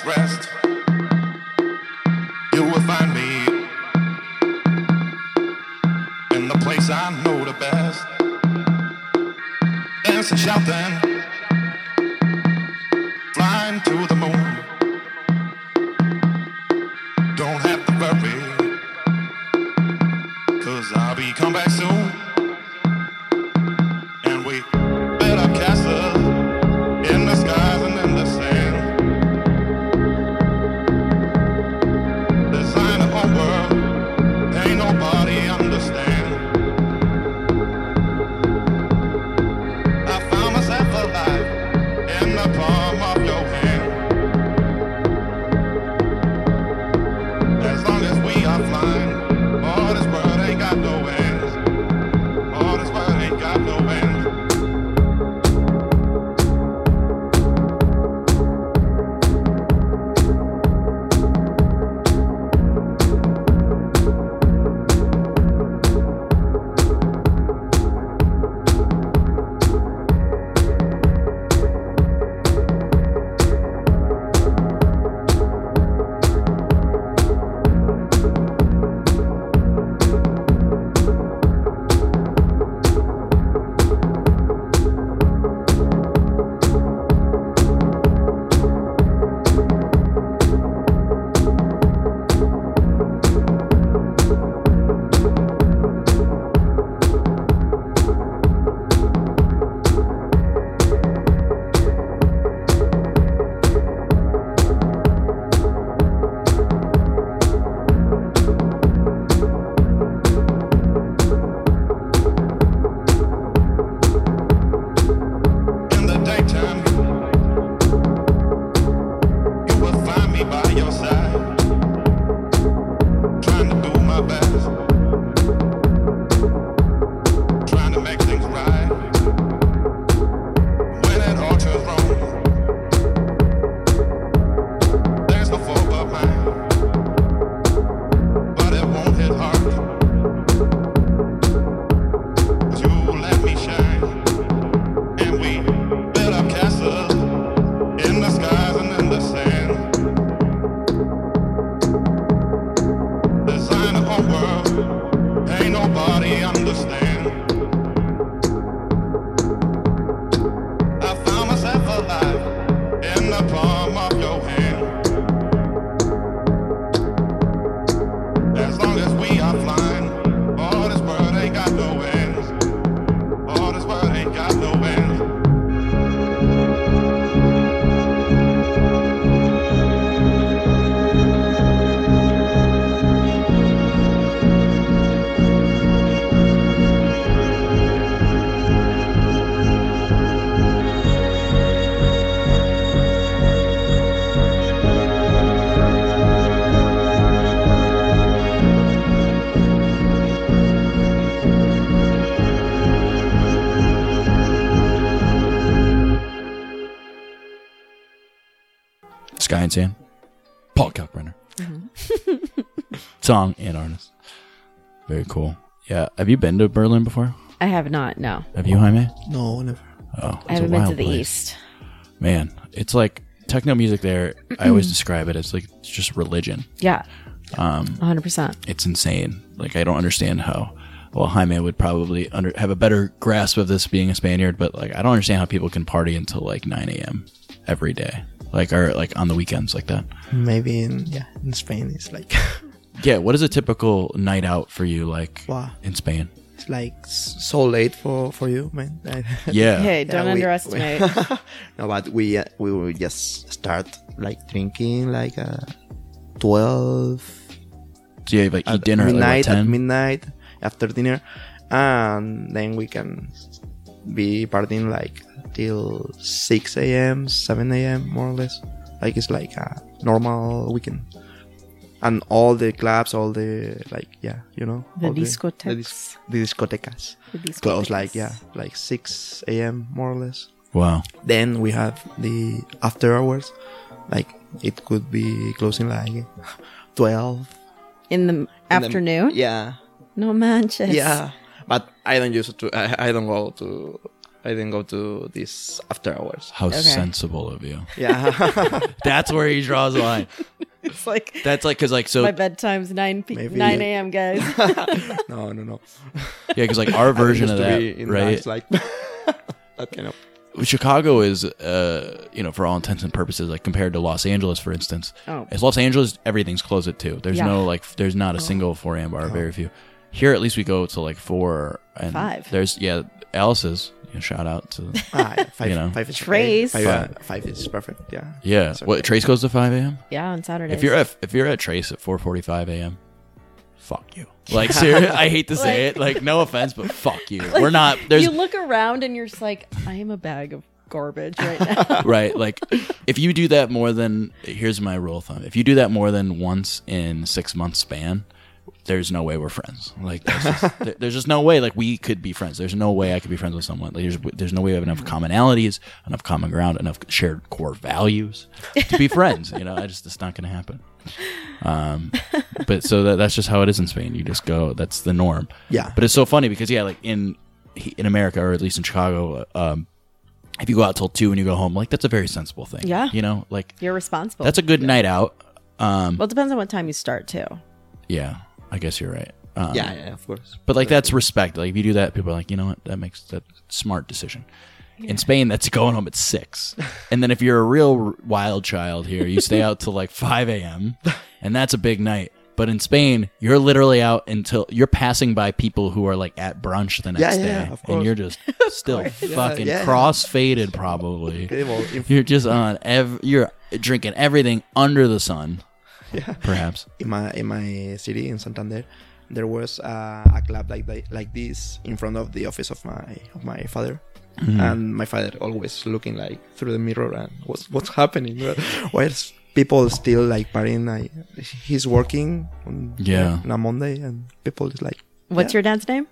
Sky and Sand. Paul Kalkbrenner. Mm-hmm. Song and artist. Very cool. Yeah. Have you been to Berlin before? I have not. No, Have you, Jaime? No, never. Oh, I haven't been to the place. east. Man, it's like techno music there. I always describe it as like it's just religion. Yeah, Um, 100. percent it's insane. Like I don't understand how. Well, Jaime would probably under, have a better grasp of this being a Spaniard, but like I don't understand how people can party until like 9 a.m. every day, like or like on the weekends like that. Maybe in yeah in Spain it's like Yeah, what is a typical night out for you like Wow. in Spain? it's like so late for for you, man. Yeah, Hey, don't we- underestimate. no, but we uh, we will just start like drinking like uh, twelve so you like eat at dinner at, like, at midnight after dinner, and then we can be partying like till six a.m., seven a.m. more or less. Like it's like a normal weekend. And all the clubs, all the like, yeah, you know, The all discotecas. the, dis- the discotecas, The close like yeah, like six a.m. more or less. Wow. Then we have the after hours, like it could be closing like twelve in the in the- afternoon. yeah, No manches. yeah. But I don't use it to. I, I don't go to. I didn't go to this after hours. How Okay. sensible of you. Yeah, That's where he draws the line. it's like That's like because like so my bedtime's nine p- Maybe- nine a.m. Guys. no, no, no. yeah because like our version I of that right bars, like that kind of. Chicago is, uh, you know, for all intents and purposes, like compared to Los Angeles, for instance. Oh. It's Los Angeles, everything's closed at two. There's Yeah. no like, f- there's not a single 4 a.m. bar, very few. Here, at least we go to like four and Five. There's yeah, Alice's. You know, shout out to Ah, yeah, five, You know. five is Trace. Okay. Five, uh, five is perfect. Yeah. yeah. It's What. Trace goes to five a.m. yeah, on Saturdays. If you're at if you're at Trace at four forty five a.m. Fuck you. Like seriously, I hate to say it. Like no offense, but fuck you. We're not. There's you look around and you're just like, I am a bag of garbage right now. right like if you do that more than here's my rule of thumb if you do that more than once in six months span there's no way we're friends like that's just, there- there's just no way like we could be friends there's no way i could be friends with someone like there's, there's no way we have enough commonalities enough common ground enough shared core values to be friends you know i just it's not gonna happen um but so that, that's just how it is in spain you just go that's the norm Yeah. but it's so funny because yeah like in in america or at least in chicago um if you go out till two and you go home, like that's a very sensible thing. Yeah. You know, like you're responsible. that's a good night out. Um, well, it depends on what time you start too. yeah, I guess you're right. Um, Yeah, yeah, of course. But like that's respect. Like if you do that, people are like, you know what, that makes that smart decision. In Spain, that's going home at six, and then if you're a real wild child here, you stay out till like five a.m. and that's a big night. But in Spain, you're literally out until you're passing by people who are like at brunch the next Yeah, yeah, day, of and course. you're just still fucking yeah. cross faded, probably. Okay, well, in, You're just on. Ev- you're drinking everything under the sun, yeah. perhaps. in my in my city in Santander, there was uh, a club like the, like this in front of the office of my of my father, Mm-hmm. and my father always looking like through the mirror and what's what's happening? Why is people still like partying? Like, he's working on, Yeah. on a Monday, and people is like, What's yeah. your dad's name?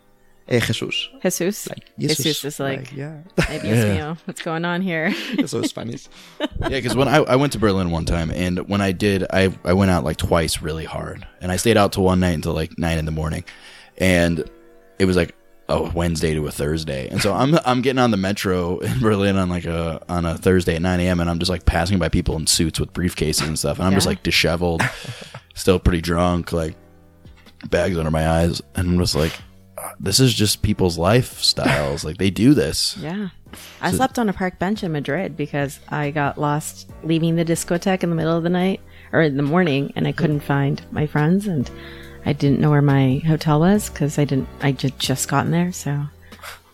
Eh, Jesus? Jesus. Like Jesus, is like, yeah, Ay, Dios Yeah. mío, what's going on here? so Spanish. Yeah, because when I, I went to Berlin one time, and when I did, I I went out like twice really hard, and I stayed out till one night until like nine in the morning, and it was like a Wednesday to a Thursday, and so I'm I'm getting on the metro in Berlin on like a on a Thursday at nine a.m. and I'm just like passing by people in suits with briefcases and stuff, and I'm just like disheveled, still pretty drunk, like bags under my eyes, and I'm just like, "Uh, this is just people's lifestyles, like they do this. Yeah. I slept on a park bench in Madrid because I got lost leaving the discotheque in the middle of the night or in the morning and I couldn't find my friends and I didn't know where my hotel was because I didn't, I just, just gotten there. So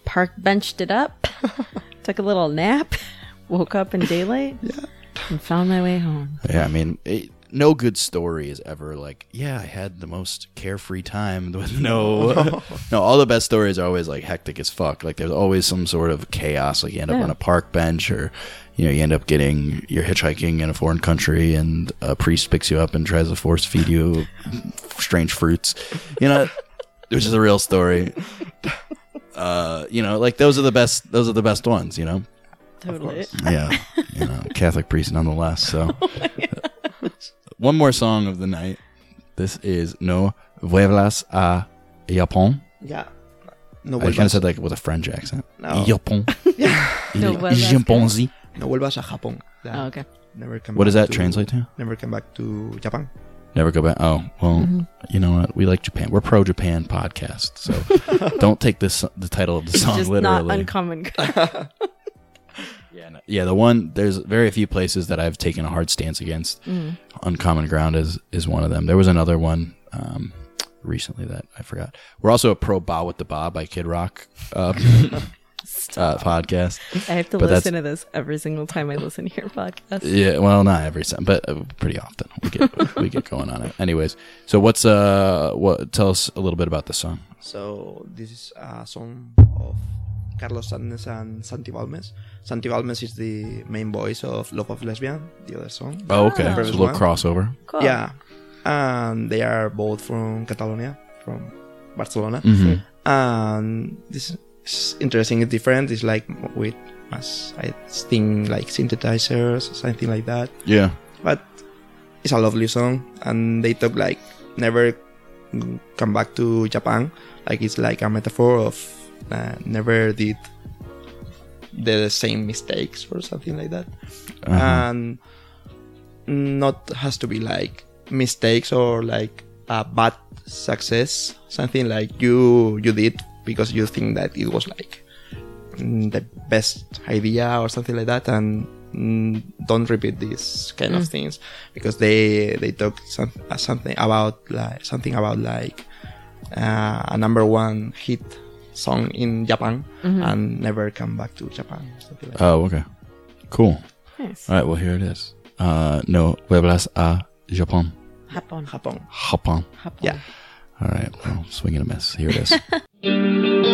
park benched it up, took a little nap, woke up in daylight and found my way home. Yeah, I mean, it, no good story is ever like, yeah, I had the most carefree time with no, no. All the best stories are always like hectic as fuck. Like there's always some sort of chaos. Like you end up Yeah. on a park bench, or you know, you end up getting you're hitchhiking in a foreign country, and a priest picks you up and tries to force feed you strange fruits. You know, which is a real story. Uh, you know, like those are the best. Those are the best ones. You know Totally. yeah, you know, Catholic priest nonetheless. So, one more song of the night. This is No Vuelvas a Japón. Yeah. No I kind of said like with a French accent. No. Japón. No vuelvas a- Japonzi. no vuelvas a Japón. Yeah. Oh, okay. Never come What does back that translate to? Never come back to Japan. Never go back. Oh, well, Mm-hmm. you know what? We like Japan. We're pro Japan podcast. So don't take this the title of the song Just literally. not uncommon. Yeah, no- yeah, the one there's very few places that I've taken a hard stance against. Mm. Uncommon Ground is is one of them. There was another one um, recently that I forgot. We're also a pro Bawitdaba by Kid Rock uh, uh, podcast. I have to But listen to this every single time I listen to your podcast. Yeah, well, not every time, but uh, pretty often we get we get going on it. Anyways, so what's uh what? Tell us a little bit about the song. So this is a song of Carlos Sadness and Santi Balmes. Santi Balmes is the main voice of Love of Lesbian, the other song. Oh, okay, so a little One. crossover. Cool. Yeah, and they are both from Catalonia, from Barcelona. Mhm. And this is interesting. It's different. It's like with as I think like synthesizers, something like that. Yeah. But it's a lovely song, and they talk like never come back to Japan. Like it's like a metaphor of uh, never did the same mistakes or something like that. Uh-huh. and not has to be like mistakes or like a bad success. Something like you you did because you think that it was like mm, the best idea or something like that. And mm, don't repeat these kind of things because they they talk some, uh, something about like something about like uh, a number one hit song in Japan and never come back to Japan something like that. Oh, okay. Cool. Nice. All right. Well, here it is. Uh, no vuelvas a Japón. Japón. Japón Japón. Japón. yeah All right. Well, swing and a miss. Here it is.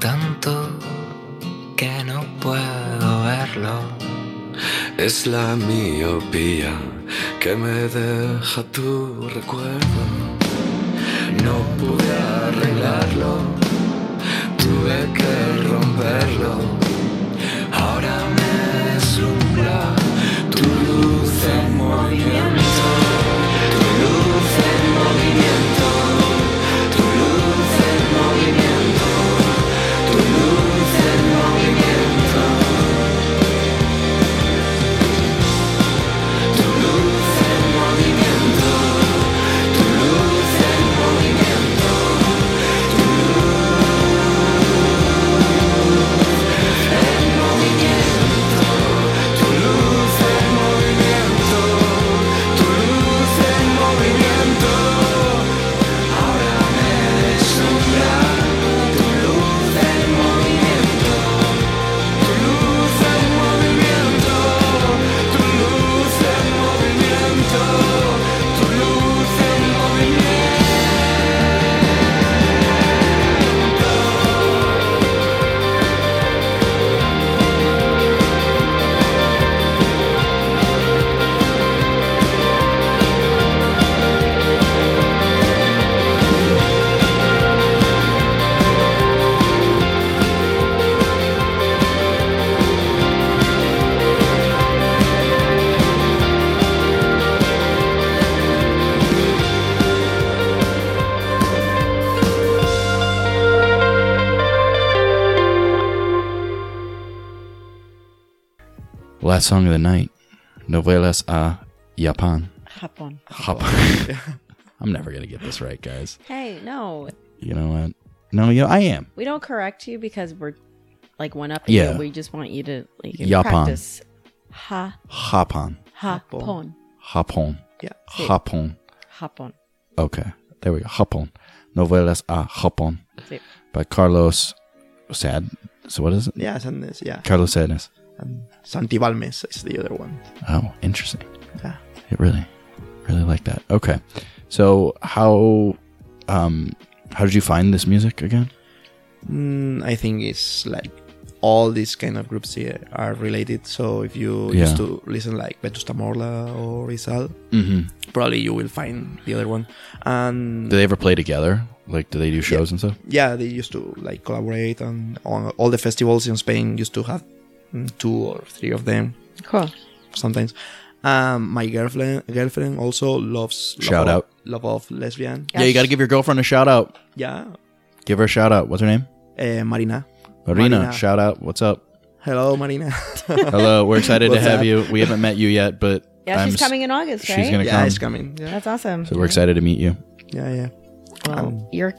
tanto que no puedo verlo. Es la miopía que me deja tu recuerdo. No pude arreglarlo, tuve que romperlo Last song of the night. Novelas a Japan. Japón. Japan. I'm never gonna get this right, guys. Hey, no, You know what? No, you know, I am. we don't correct you because we're like one up. Yeah. Yeah, we just want you to like Japan. practice. Ha Japan. Japón. Japon. Yeah. Japon. Japón. Okay. There we go. Japon. Novelas a Japon. Sí. By Carlos Sad. So what is it? Yeah, Sadness, yeah. Carlos Sadness. And Santi Balmes is the other one. Oh, interesting. Yeah. It really, really like that. Okay. So how, um, how did you find this music again? Mm, I think it's like all these kind of groups here are related. So if you Yeah. used to listen like Vetusta Morla or IZAL, Mhm. probably you will find the other one. And Do they ever play together? Like, do they do shows and stuff? yeah, they used to like collaborate on on all the festivals in Spain. Used to have two or three of them Cool. sometimes. Um, my girlfriend girlfriend also loves love Shout of, out. love of lesbian. Yeah, you got to give your girlfriend a shout out. Yeah, Give her a shout out. What's her name? uh, Marina. Marina. Marina. Shout out. What's up? Hello, Marina. Hello. We're excited to have up? you. We haven't met you yet, but Yeah, I'm she's coming in August, She's gonna yeah, come. it's coming. Yeah, That's awesome. So we're excited to meet you. yeah, yeah. well, your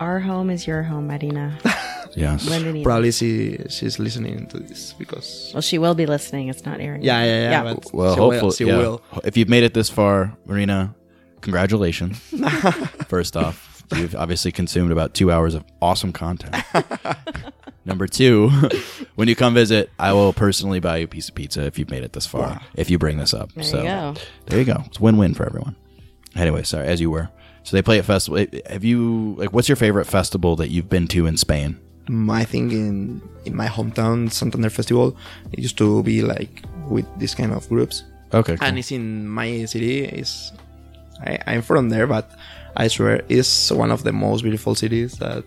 our home is your home, Marina. Yes. Bienvenida. Probably she she's listening to this because Well, she will be listening. It's not airing. yeah, yeah, yeah. Yeah. but Well, she will- hopefully, she yeah. will. If you've made it this far, Marina, congratulations. First off, you've obviously consumed about two hours of awesome content. Number two, when you come visit, I will personally buy you a piece of pizza if you've made it this far. If you bring this up, There so you go. there you go. It's win-win for everyone. Anyway, sorry, as you were. So they play at festival. Have you like? What's your favorite festival that you've been to in Spain? I think in in my hometown Santander Festival, it used to be like with this kind of groups, Okay, cool. and it's in my city. Is I, I'm from there, but I swear it's one of the most beautiful cities that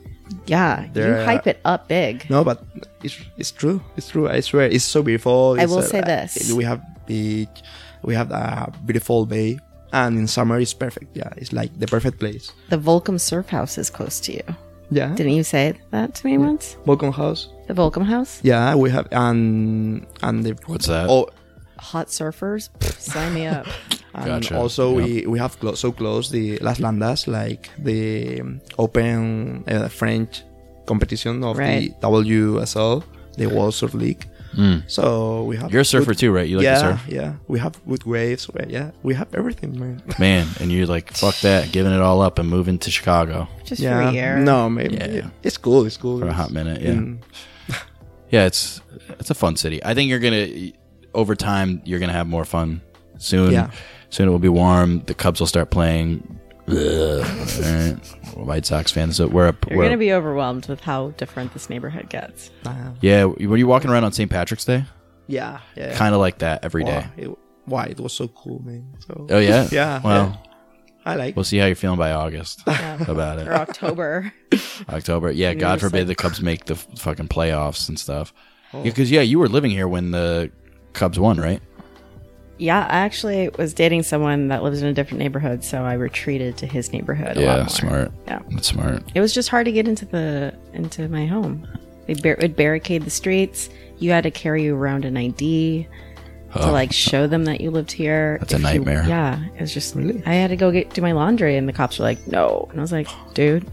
Yeah, you hype it up big. No, but it's it's true. It's true. I swear, it's so beautiful. I will uh, say this. We have beach. We have a beautiful bay, and in summer it's perfect. Yeah, it's like the perfect place. The Volcom Surf House is close to you. Yeah. Didn't you say that to me once? Volcom House. The Volcom House? Yeah, we have and and the What's that? Oh, Hot surfers? Pff, Sign me up. and Gotcha. also Yeah. we we have clo- so close the Las Landas, like the um, open uh, French competition of Right. the WSL, the World Surf League. Mm. So we have You're a surfer good- too, right? You like yeah, to surf, yeah. We have good waves. right, Yeah, we have everything, man. man. And you're like, fuck that, giving it all up and moving to Chicago Just yeah, for a year. no, maybe Yeah. it's cool. It's cool for a hot minute. Yeah, in- yeah. It's it's a fun city. I think you're gonna over time you're gonna have more fun soon. Yeah. Soon it will be warm. The Cubs will start playing. Ugh, right? White Sox fans. So we're, You're we're going to be overwhelmed with how different this neighborhood gets. yeah. Were you walking around on St. Patrick's Day? Yeah, yeah. Kind of like that every day. Wow, it, why it was so cool, man. So Oh yeah. yeah. Well, yeah. I like. we'll see how you're feeling by August about or it. October. October. Yeah. And God just forbid like- the Cubs make the f- fucking playoffs and stuff. Oh. Because yeah, you were living here when the Cubs won, right? Yeah, I actually was dating someone that lives in a different neighborhood, so I retreated to his neighborhood. a lot Yeah. more. Smart. Yeah. That's smart. It was just hard to get into the into my home. They bar- would barricade the streets. You had to carry around an ID to Oh. like show them that you lived here. That's a If you- nightmare. yeah, it was just. I had to go get do my laundry, and the cops were like, "No," and I was like, "Dude,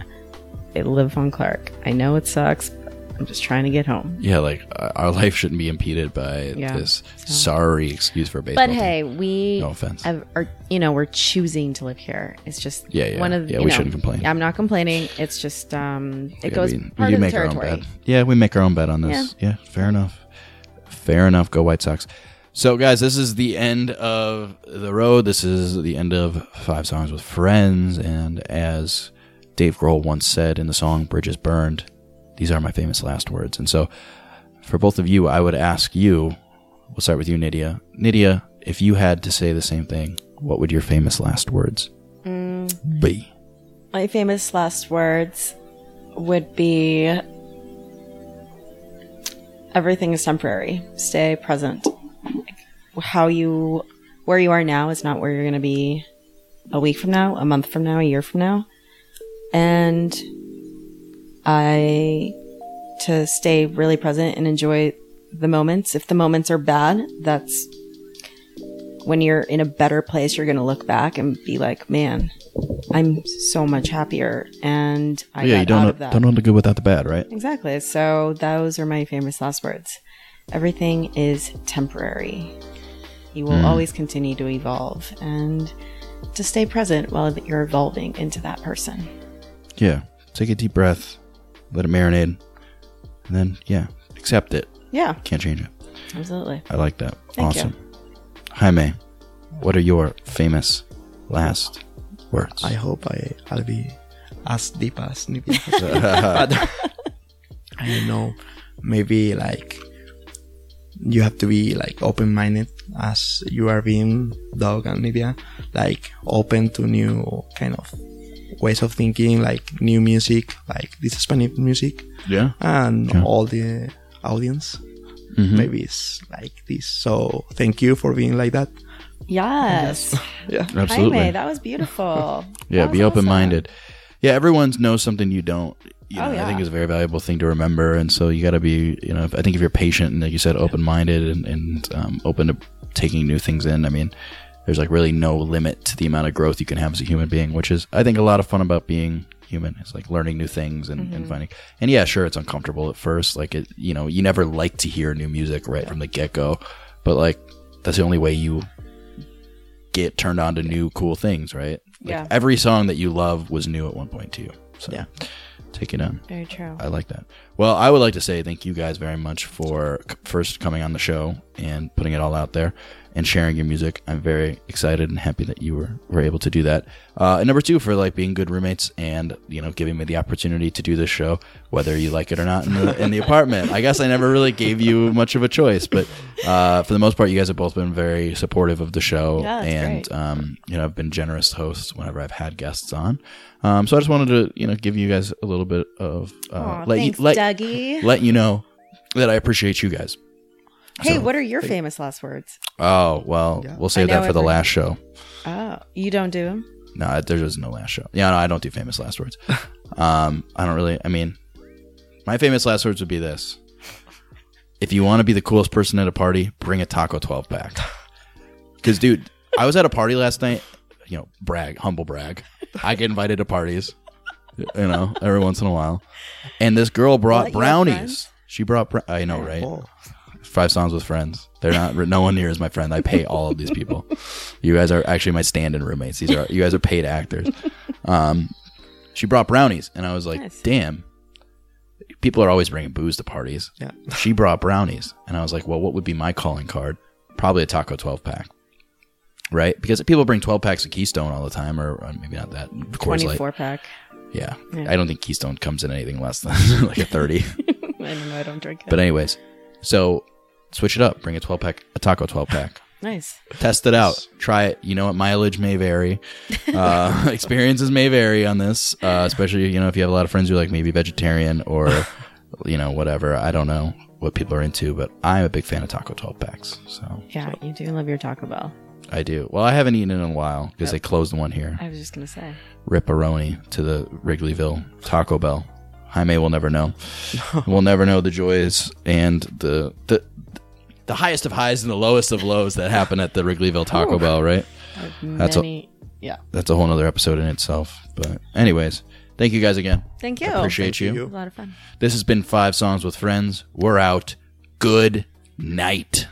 I live on Clark. I know it sucks. But I'm just trying to get home." Yeah, like uh, our life shouldn't be impeded by Yeah, this so- sorry excuse for a baseball. But team. hey, we No offense. have- are you know we're choosing to live here. It's just Yeah, yeah. one of the, Yeah, you we know, shouldn't complain. I'm not complaining. It's just um it Yeah, goes we, we part do of the make our own territory. bet. Yeah, we make our own bet on this. Yeah. fair enough. Fair enough. Go White Sox. So, guys, this is the end of the road. This is the end of Five Songs with Friends. And as Dave Grohl once said in the song Bridges Burned, these are my famous last words. And so, for both of you, I would ask you, we'll start with you, Nydia. Nydia, if you had to say the same thing, what would your famous last words Mm, be? my famous last words would be everything is temporary. Stay present. How you where you are now is not where you're going to be a week from now, a month from now, a year from now. And I to stay really present and enjoy the moments. If the moments are bad, that's when you're in a better place, you're going to look back and be like, man, I'm so much happier. And I yeah, got you don't out know, of that. don't know the good without the bad, right? Exactly. So those are my famous last words. Everything is temporary. You will Mm. always continue to evolve and to stay present while you're evolving into that person. Yeah. Take a deep breath, let it marinate, and then, yeah, accept it. Yeah. Can't change it. Absolutely. I like that. Thank you. awesome. Jaime, what are your famous last words? I hope I I'll be as deep as Nydia. but I don't know. Maybe like you have to be like open minded as you are being dog and Nydia. Like open to new kind of ways of thinking, like new music, like this Spanish music. Yeah. And Yeah. all the audience. Mhm. Maybe it's like this. So thank you for being like that. Yes. Yeah. Absolutely. Jaime, that was beautiful. Yeah, That be was open minded. Yeah, everyone knows something you don't. You know, Oh, I think yeah. is a very valuable thing to remember, and so you got to be. You know, I think if you're patient and like you said, open minded and, and um, open to taking new things in. I mean, there's like really no limit to the amount of growth you can have as a human being, which is I think a lot of fun about being human. It's like learning new things and, and Mhm. finding. And yeah, sure, it's uncomfortable at first. Like it, you know, you never like to hear new music right from the get go, but like that's the only way you get turned on to new cool things, right? Like, Yeah. Every song that you love was new at one point to you. So Yeah. take it on. Very true. I like that. Well, I would like to say thank you guys very much for c- first coming on the show and putting it all out there and sharing your music. I'm very excited and happy that you were, were able to do that. Uh, and number two, for like being good roommates and you know giving me the opportunity to do this show, whether you like it or not in the, in the apartment. I guess I never really gave you much of a choice, but uh, for the most part, you guys have both been very supportive of the show Yeah, and um, you know I've been generous hosts whenever I've had guests on. Um, so I just wanted to you know give you guys a little bit of uh, Aw, let thanks, you let Dougie. let you know that I appreciate you guys. Hey, So- what are your famous last words? Oh well, we'll save that for the every- last show. Oh, you don't do them? No, there is no last show. Yeah, no, I don't do famous last words. um, I don't really. I mean, my famous last words would be this: If you want to be the coolest person at a party, bring a taco twelve pack. Because, dude, I was at a party last night. You know, brag, humble brag. I get invited to parties. You know, every once in a while, and this girl brought What, brownies. She brought. Br- I know, right? Oh. Five songs with friends. They're not. No one here is my friend. I pay all of these people. You guys are actually my stand-in roommates. These are you guys are paid actors. Um, she brought brownies, and I was like, Nice. "Damn." People are always bringing booze to parties. Yeah. She brought brownies, and I was like, "Well, what would be my calling card? Probably a taco twelve pack." Right, because people bring twelve packs of Keystone all the time, or, or maybe not that. Coors Light. 24 pack. Yeah. Yeah. I don't think Keystone comes in anything less than like a thirty. I don't know. I don't drink it. But anyways, so switch it up. Bring a 12 pack, a taco 12 pack. Nice. Test it out. Try it. You know what? Mileage may vary. Uh, experiences may vary on this, uh, especially you know if you have a lot of friends who are like maybe vegetarian or you know whatever. I don't know what people are into, but I'm a big fan of taco 12 packs. So Yeah, you do love your Taco Bell. I do. Well, I haven't eaten in a while because they closed the one here. I was just gonna say. Ripperoni to the Wrigleyville Taco Bell. Jaime will never know. we'll never know the joys and the the the highest of highs and the lowest of lows that happen at the Wrigleyville Taco Bell, right? That's a- yeah. That's a whole nother episode in itself. But anyways, thank you guys again. Thank you. Appreciate Thank you. you. A lot of fun. This has been Five Songs with Friends. We're out. Good night.